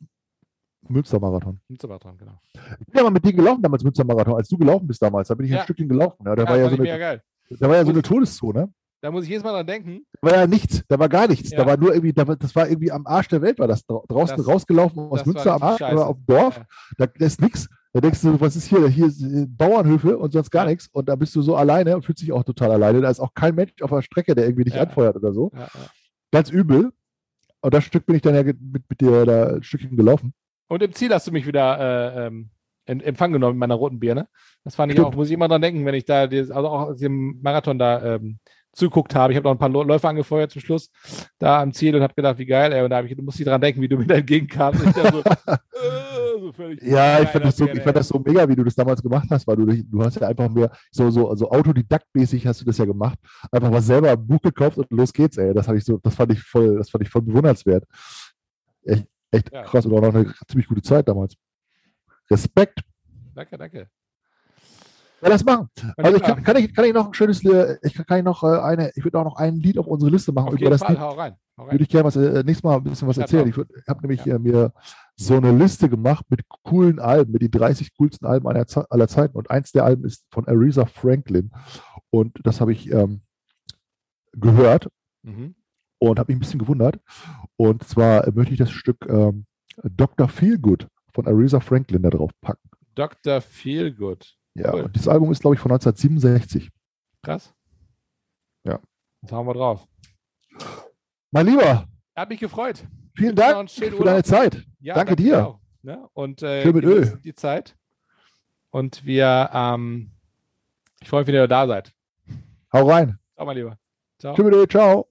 Münstermarathon. Münstermarathon, genau. Ich bin ja mal mit dir gelaufen damals Münstermarathon, als du gelaufen bist damals. Da bin ich ja. ein Stückchen gelaufen. Ja, da ja, war ja so eine, geil. Da war ja so eine Todeszone. Da muss ich jedes Mal dran denken. Da war ja nichts, da war gar nichts. Ja. Da war nur irgendwie, da war, das war irgendwie am Arsch der Welt, war das draußen das, rausgelaufen aus Münster am Arsch oder auf dem Dorf. Ja. Da, da ist nichts. Da denkst du, was ist hier? Hier äh, Bauernhöfe und sonst gar nichts. Und da bist du so alleine und fühlst dich auch total alleine. Da ist auch kein Mensch auf der Strecke, der irgendwie dich ja. anfeuert oder so. Ja, ja. Ganz übel. Und das Stück bin ich dann ja mit, mit dir da ein Stückchen gelaufen. Und im Ziel hast du mich wieder äh, ähm, in Empfang genommen mit meiner roten Birne. Das fand ich Stimmt. auch, muss ich immer dran denken, wenn ich da, also auch aus dem Marathon da ähm, zuguckt habe. Ich habe noch ein paar Läufer angefeuert zum Schluss da am Ziel und habe gedacht, wie geil, ey. Und da habe ich, du musst dran denken, wie du mir da entgegenkamst. Ich so, äh, so ja, ich fand, das so, ich fand das so mega, wie du das damals gemacht hast, weil du, du hast ja einfach mehr so, so also autodidaktmäßig hast du das ja gemacht. Einfach mal selber ein Buch gekauft und los geht's, ey. Das, ich so, das fand ich voll, das fand ich voll bewundernswert. Echt, echt ja. krass und auch noch eine ziemlich gute Zeit damals. Respekt. Danke, danke. Ja, lass machen. Also ich kann, kann, ich, kann ich noch ein schönes, äh, ich kann, kann ich noch äh, eine, ich würde auch noch ein Lied auf unsere Liste machen. auf Über jeden das Fall, Lied hau rein. Würde ich gerne was, äh, nächstes Mal ein bisschen was erzählen. Ich habe nämlich Ja. äh, mir so eine Liste gemacht mit coolen Alben, mit den 30 coolsten Alben aller, aller Zeiten. Und eins der Alben ist von Aretha Franklin. Und das habe ich ähm, gehört Mhm. und habe mich ein bisschen gewundert. Und zwar äh, möchte ich das Stück ähm, Dr. Feelgood von Aretha Franklin da drauf packen. Dr. Feelgood. Ja, Cool. und dieses Album ist, glaube ich, von 1967. Krass. Ja. Das haben wir drauf. Mein Lieber, Hat mich gefreut. vielen Dank für deine Urlaub. Zeit. Ja, Danke dir. Auch, ne? Und äh, Schön mit Öl. die Zeit. Und wir, ähm, ich freue mich, wenn ihr da seid. Hau rein. Ciao, mein Lieber. Ciao. Tschüss, ciao.